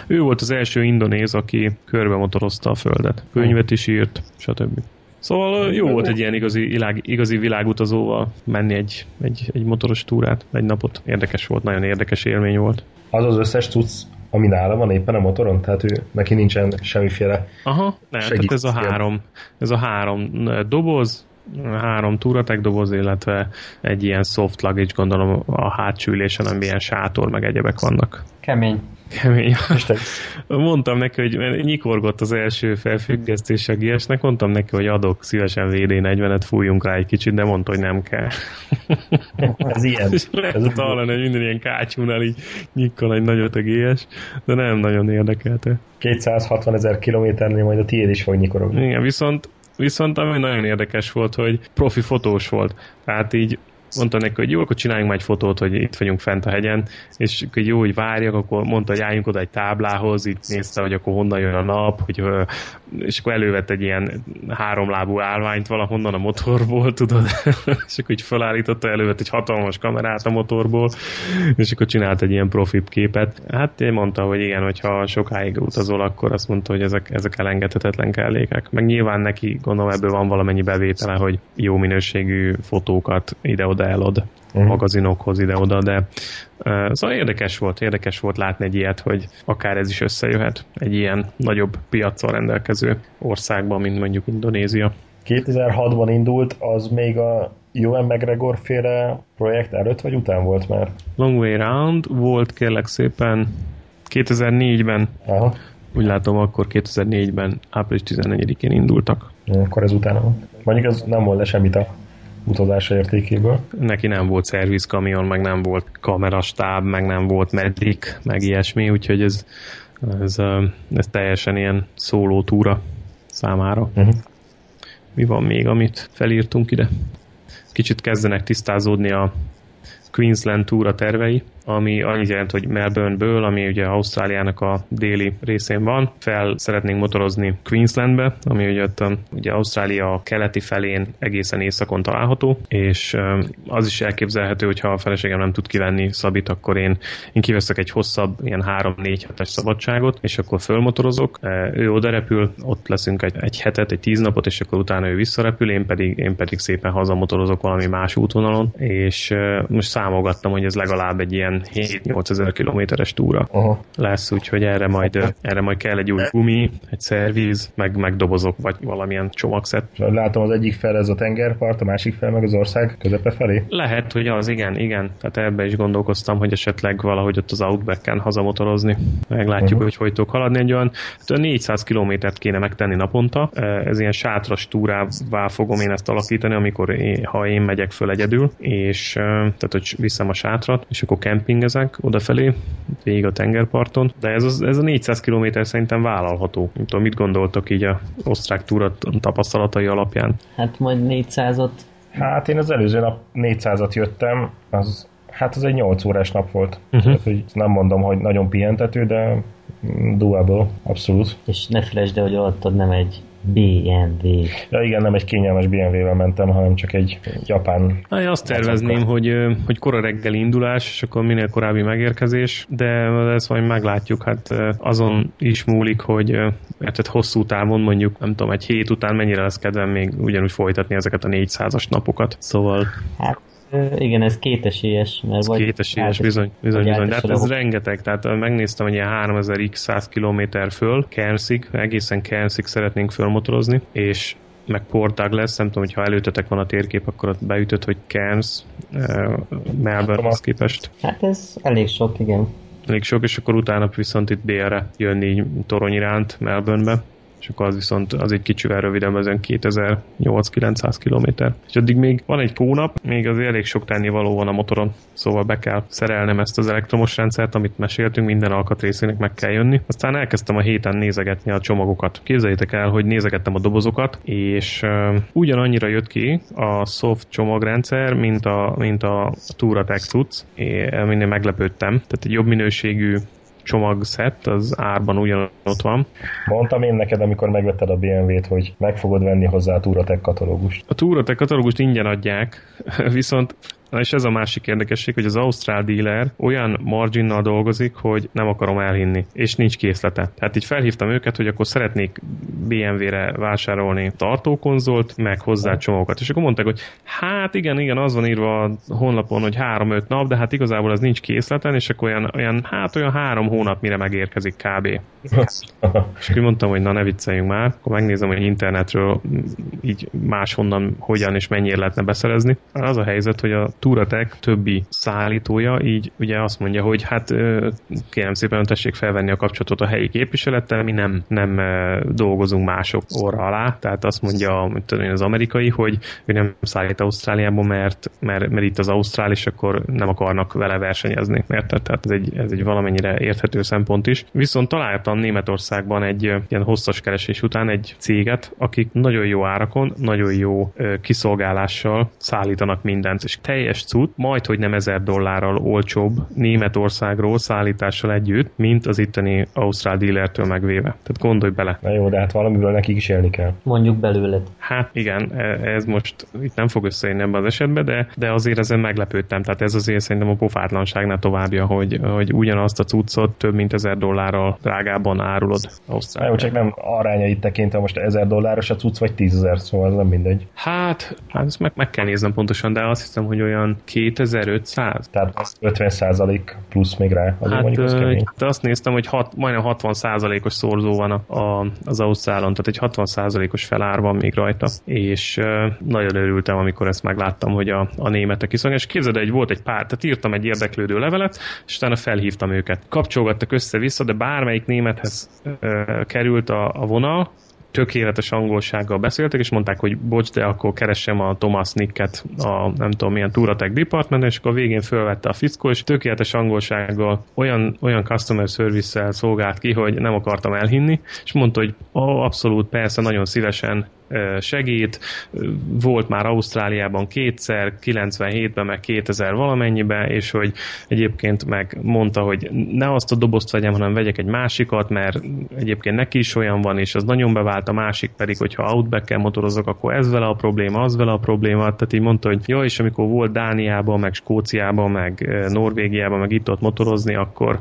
Ő volt az első indonéz, aki körbe motorozta a földet. Könyvet is írt, stb. Szóval jó volt egy ilyen igazi, világ, igazi világutazóval menni egy, egy, egy motoros túrát, egy napot. Érdekes volt, nagyon érdekes élmény volt. Az az összes tudsz ami nála van éppen a motoron, tehát ő, neki nincsen semmiféle Aha, nem, tehát ez a három, ez a három doboz, három túratek doboz, illetve egy ilyen soft luggage, gondolom a hátsó ülésen, amiben ilyen sátor, meg egyebek vannak. Kemény. Kemény. mondtam neki, hogy nyikorgott az első felfüggesztés a GS-nek, mondtam neki, hogy adok szívesen VD40-et, fújjunk rá egy kicsit, de mondta, hogy nem kell. Ez ilyen. Lehet hallani, hogy minden ilyen kácsúnál így nyikkol egy nagyot a GS, de nem nagyon érdekelte. 260 ezer kilométernél majd a tiéd is fog nyikorogni. Igen, viszont Viszont ami nagyon érdekes volt, hogy profi fotós volt. Tehát így mondta neki, hogy jó, akkor csináljunk majd egy fotót, hogy itt vagyunk fent a hegyen, és hogy jó, hogy várjak, akkor mondta, hogy álljunk oda egy táblához, itt nézte, hogy akkor honnan jön a nap, hogy, és akkor elővett egy ilyen háromlábú állványt valahonnan a motorból, tudod, és akkor így felállította, elővett egy hatalmas kamerát a motorból, és akkor csinált egy ilyen profib képet. Hát én mondta, hogy igen, hogyha sokáig utazol, akkor azt mondta, hogy ezek, ezek elengedhetetlen kellékek. Meg nyilván neki, gondolom ebből van valamennyi bevétele, hogy jó minőségű fotókat ide oda elad uh-huh. magazinokhoz ide-oda, de uh, szóval érdekes volt, érdekes volt látni egy ilyet, hogy akár ez is összejöhet egy ilyen nagyobb piaccal rendelkező országban, mint mondjuk Indonézia. 2006-ban indult, az még a Ewan McGregor féle projekt előtt vagy után volt már? Long Way Round volt kérlek szépen 2004-ben. Aha. Úgy látom, akkor 2004-ben április 14-én indultak. Akkor ez utána. Mondjuk ez nem volt le semmit a utazása értékéből. Neki nem volt szervizkamion, meg nem volt kamerastáb, meg nem volt medrik, meg ilyesmi, úgyhogy ez, ez, ez teljesen ilyen szóló túra számára. Uh-huh. Mi van még, amit felírtunk ide? Kicsit kezdenek tisztázódni a Queensland túra tervei ami annyit jelent, hogy Melbourneből, ami ugye Ausztráliának a déli részén van, fel szeretnénk motorozni Queenslandbe, ami ugye, ott, ugye Ausztrália keleti felén egészen északon található, és az is elképzelhető, hogy ha a feleségem nem tud kivenni Szabit, akkor én, én kiveszek egy hosszabb, ilyen 3-4 hetes szabadságot, és akkor fölmotorozok, ő oda repül, ott leszünk egy, egy hetet, egy tíz napot, és akkor utána ő visszarepül, én pedig, én pedig szépen hazamotorozok valami más útvonalon, és most számolgattam, hogy ez legalább egy ilyen 7-8 ezer kilométeres túra Aha. lesz, úgyhogy erre majd, erre majd kell egy új gumi, egy szervíz, meg, meg dobozok, vagy valamilyen csomagszet. Látom az egyik fel ez a tengerpart, a másik fel meg az ország közepe felé? Lehet, hogy az, igen, igen. Tehát ebbe is gondolkoztam, hogy esetleg valahogy ott az Outback-en hazamotorozni. Meglátjuk, uh-huh. hogy hogy tudok haladni egy olyan. Hát 400 kilométert kéne megtenni naponta. Ez ilyen sátras túrává fogom én ezt alakítani, amikor én, ha én megyek föl egyedül, és tehát, hogy viszem a sátrat, és akkor kemp kempingezek odafelé, végig a tengerparton, de ez, az, ez a 400 km szerintem vállalható. Nem tudom, mit gondoltok így a osztrák túra tapasztalatai alapján? Hát majd 400-ot. Hát én az előző nap 400-at jöttem, az, hát az egy 8 órás nap volt. Uh-huh. Tehát, hogy nem mondom, hogy nagyon pihentető, de doable, abszolút. És ne felejtsd el, hogy alattad nem egy BMW. Ja igen, nem egy kényelmes BMW-vel mentem, hanem csak egy japán... Na, én azt tervezném, hogy, hogy kora reggel indulás, és akkor minél korábbi megérkezés, de ezt majd meglátjuk, hát azon is múlik, hogy mert hosszú távon mondjuk, nem tudom, egy hét után mennyire lesz kedvem még ugyanúgy folytatni ezeket a 400-as napokat. Szóval... Hát igen, ez kétesélyes. Mert ez vagy kétesélyes, bizony, bizony, bizony. De hát ez rengeteg, tehát megnéztem, hogy ilyen 3000x 100 km föl, Kernsig, egészen Kernsig szeretnénk fölmotorozni, és meg Port Douglas, nem tudom, hogy ha előttetek van a térkép, akkor ott beütött, hogy Cairns, uh, Melbourne-hoz képest. Hát ez elég sok, igen. Elég sok, és akkor utána viszont itt délre jönni torony iránt Melbourne-be és akkor az viszont az egy kicsivel rövidebb, az 2008-900 km. És addig még van egy hónap, még az elég sok tennivaló van a motoron, szóval be kell szerelnem ezt az elektromos rendszert, amit meséltünk, minden alkatrészének meg kell jönni. Aztán elkezdtem a héten nézegetni a csomagokat. Képzeljétek el, hogy nézegettem a dobozokat, és uh, ugyanannyira jött ki a soft csomagrendszer, mint a, mint a Touratech cucc, minél meglepődtem. Tehát egy jobb minőségű csomagszett, az árban ugyanott van. Mondtam én neked, amikor megvetted a BMW-t, hogy meg fogod venni hozzá a Touratech katalógust. A Touratech katalógust ingyen adják, viszont Na és ez a másik érdekesség, hogy az Ausztrál dealer olyan marginnal dolgozik, hogy nem akarom elhinni, és nincs készlete. Tehát így felhívtam őket, hogy akkor szeretnék BMW-re vásárolni tartókonzolt, meg hozzá csomagokat. És akkor mondták, hogy hát igen, igen, az van írva a honlapon, hogy 3-5 nap, de hát igazából az nincs készleten, és akkor olyan, olyan hát olyan három hónap mire megérkezik kb. és akkor mondtam, hogy na ne vicceljünk már, akkor megnézem, hogy internetről így máshonnan hogyan és mennyire lehetne beszerezni. Az a helyzet, hogy a Turatek többi szállítója így ugye azt mondja, hogy hát kérem szépen tessék felvenni a kapcsolatot a helyi képviselettel, mi nem, nem dolgozunk mások orra alá, tehát azt mondja tudom, az amerikai, hogy ő nem szállít Ausztráliába, mert, mert, mert itt az Ausztrál, és akkor nem akarnak vele versenyezni. Érted? Tehát ez egy, ez egy valamennyire érthető szempont is. Viszont találtam Németországban egy ilyen hosszas keresés után egy céget, akik nagyon jó árakon, nagyon jó kiszolgálással szállítanak mindent, és teljes cucc, majd hogy nem ezer dollárral olcsóbb Németországról szállítással együtt, mint az itteni Ausztrál dealertől megvéve. Tehát gondolj bele. Na jó, de hát valamiből nekik is élni kell. Mondjuk belőled. Hát igen, e, ez most itt nem fog összejönni ebben az esetben, de, de azért ezen meglepődtem. Tehát ez azért szerintem a pofátlanságnál továbbja, hogy, hogy ugyanazt a cuccot több mint ezer dollárral drágában árulod Ausztráliában. Jó, csak nem arányait tekintve most ezer dolláros a cucc, vagy tízezer, szóval ez nem mindegy. Hát, hát ezt meg, meg kell néznem pontosan, de azt hiszem, hogy olyan 2500. Tehát az 50 százalék plusz még rá. Az hát, mondjuk az de azt néztem, hogy hat, majdnem 60 százalékos szorzó van a, a, az Ausztrálon, tehát egy 60 százalékos felár van még rajta, és uh, nagyon örültem, amikor ezt megláttam, hogy a, a németek iszony, és képzeld, egy volt egy pár, tehát írtam egy érdeklődő levelet, és utána felhívtam őket. Kapcsolgattak össze-vissza, de bármelyik némethez uh, került a, a vonal, tökéletes angolsággal beszéltek, és mondták, hogy bocs, de akkor keressem a Thomas Nicket a nem tudom milyen Touratech Department, és akkor a végén fölvette a fickó, és tökéletes angolsággal olyan, olyan customer service-szel szolgált ki, hogy nem akartam elhinni, és mondta, hogy oh, abszolút persze, nagyon szívesen segít. Volt már Ausztráliában kétszer, 97-ben, meg 2000 valamennyiben, és hogy egyébként meg mondta, hogy ne azt a dobozt vegyem, hanem vegyek egy másikat, mert egyébként neki is olyan van, és az nagyon bevált, a másik pedig, hogyha outback-kel motorozok, akkor ez vele a probléma, az vele a probléma, tehát így mondta, hogy jó, és amikor volt Dániában, meg Skóciában, meg Norvégiában, meg itt ott motorozni, akkor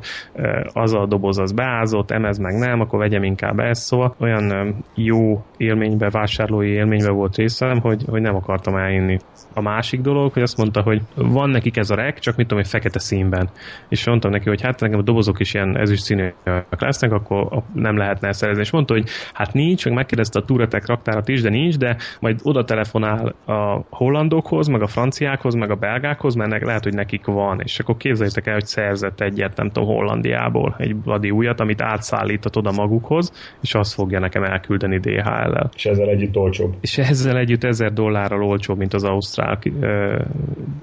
az a doboz az beázott, emez meg nem, akkor vegyem inkább ezt, szóval olyan jó élménybe vásárolni vásárlói élményben volt részem, hogy, hogy nem akartam elinni. A másik dolog, hogy azt mondta, hogy van nekik ez a rek, csak mit tudom, egy fekete színben. És mondtam neki, hogy hát nekem a dobozok is ilyen ezüst színűek lesznek, akkor nem lehetne szerezni. És mondta, hogy hát nincs, meg megkérdezte a Turetek raktárat is, de nincs, de majd oda telefonál a hollandokhoz, meg a franciákhoz, meg a belgákhoz, mert lehet, hogy nekik van. És akkor képzeljétek el, hogy szerzett egyet, nem tudom, Hollandiából, egy vladi újat, amit átszállított oda magukhoz, és azt fogja nekem elküldeni DHL-el. És ezzel együtt olcsóbb. És ezzel együtt ezer dollárral olcsóbb, mint az ausztrál ö,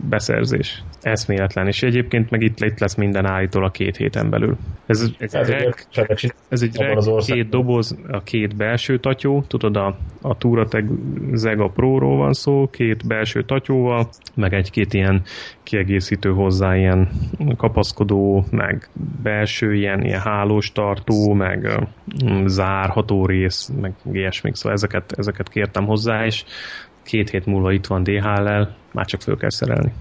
beszerzés. Eszméletlen. És egyébként meg itt, itt lesz minden a két héten belül. Ez, ez, ez, egy, reg, ez egy reg, két doboz, a két belső tatyó, tudod, a, a Touratec Zega Pro-ról van szó, két belső tatyóval, meg egy-két ilyen kiegészítő hozzá, ilyen kapaszkodó, meg belső ilyen, ilyen hálós tartó, meg zárható rész, meg ilyesmik, szóval ezeket, ezeket kértem hozzá, és két hét múlva itt van DHL-lel, már csak föl kell szerelni.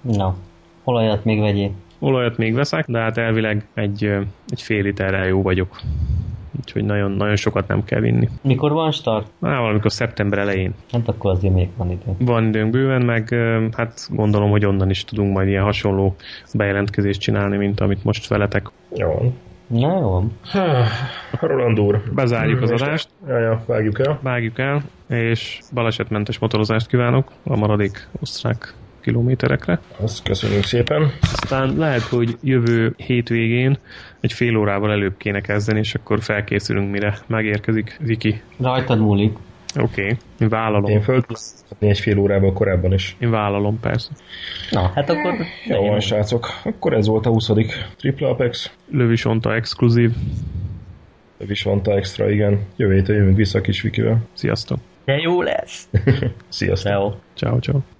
Na, olajat még vegyél. Olajat még veszek, de hát elvileg egy, egy fél literrel jó vagyok. Úgyhogy nagyon, nagyon sokat nem kell vinni. Mikor van start? Na, valamikor szeptember elején. Hát akkor azért még van idő. Van időnk bőven, meg hát gondolom, hogy onnan is tudunk majd ilyen hasonló bejelentkezést csinálni, mint amit most veletek. Jó. Na jó. Roland úr. Bezárjuk az adást. Ja, ja, vágjuk el. Vágjuk el, és balesetmentes motorozást kívánok a maradék osztrák kilométerekre. Azt köszönjük szépen. Aztán lehet, hogy jövő hétvégén egy fél órával előbb kéne kezdeni, és akkor felkészülünk, mire megérkezik Viki. Rajtad múlik. Oké, okay. én vállalom. Én föl egy fél órával korábban is. Én vállalom, persze. Na, hát akkor... Jó van, srácok. Akkor ez volt a 20. Triple Apex. Lövisonta exkluzív. Lövisonta extra, igen. Jövő héten jövünk vissza a kis Vikivel. Sziasztok. De jó lesz. Sziasztok. Ciao. Ciao, ciao.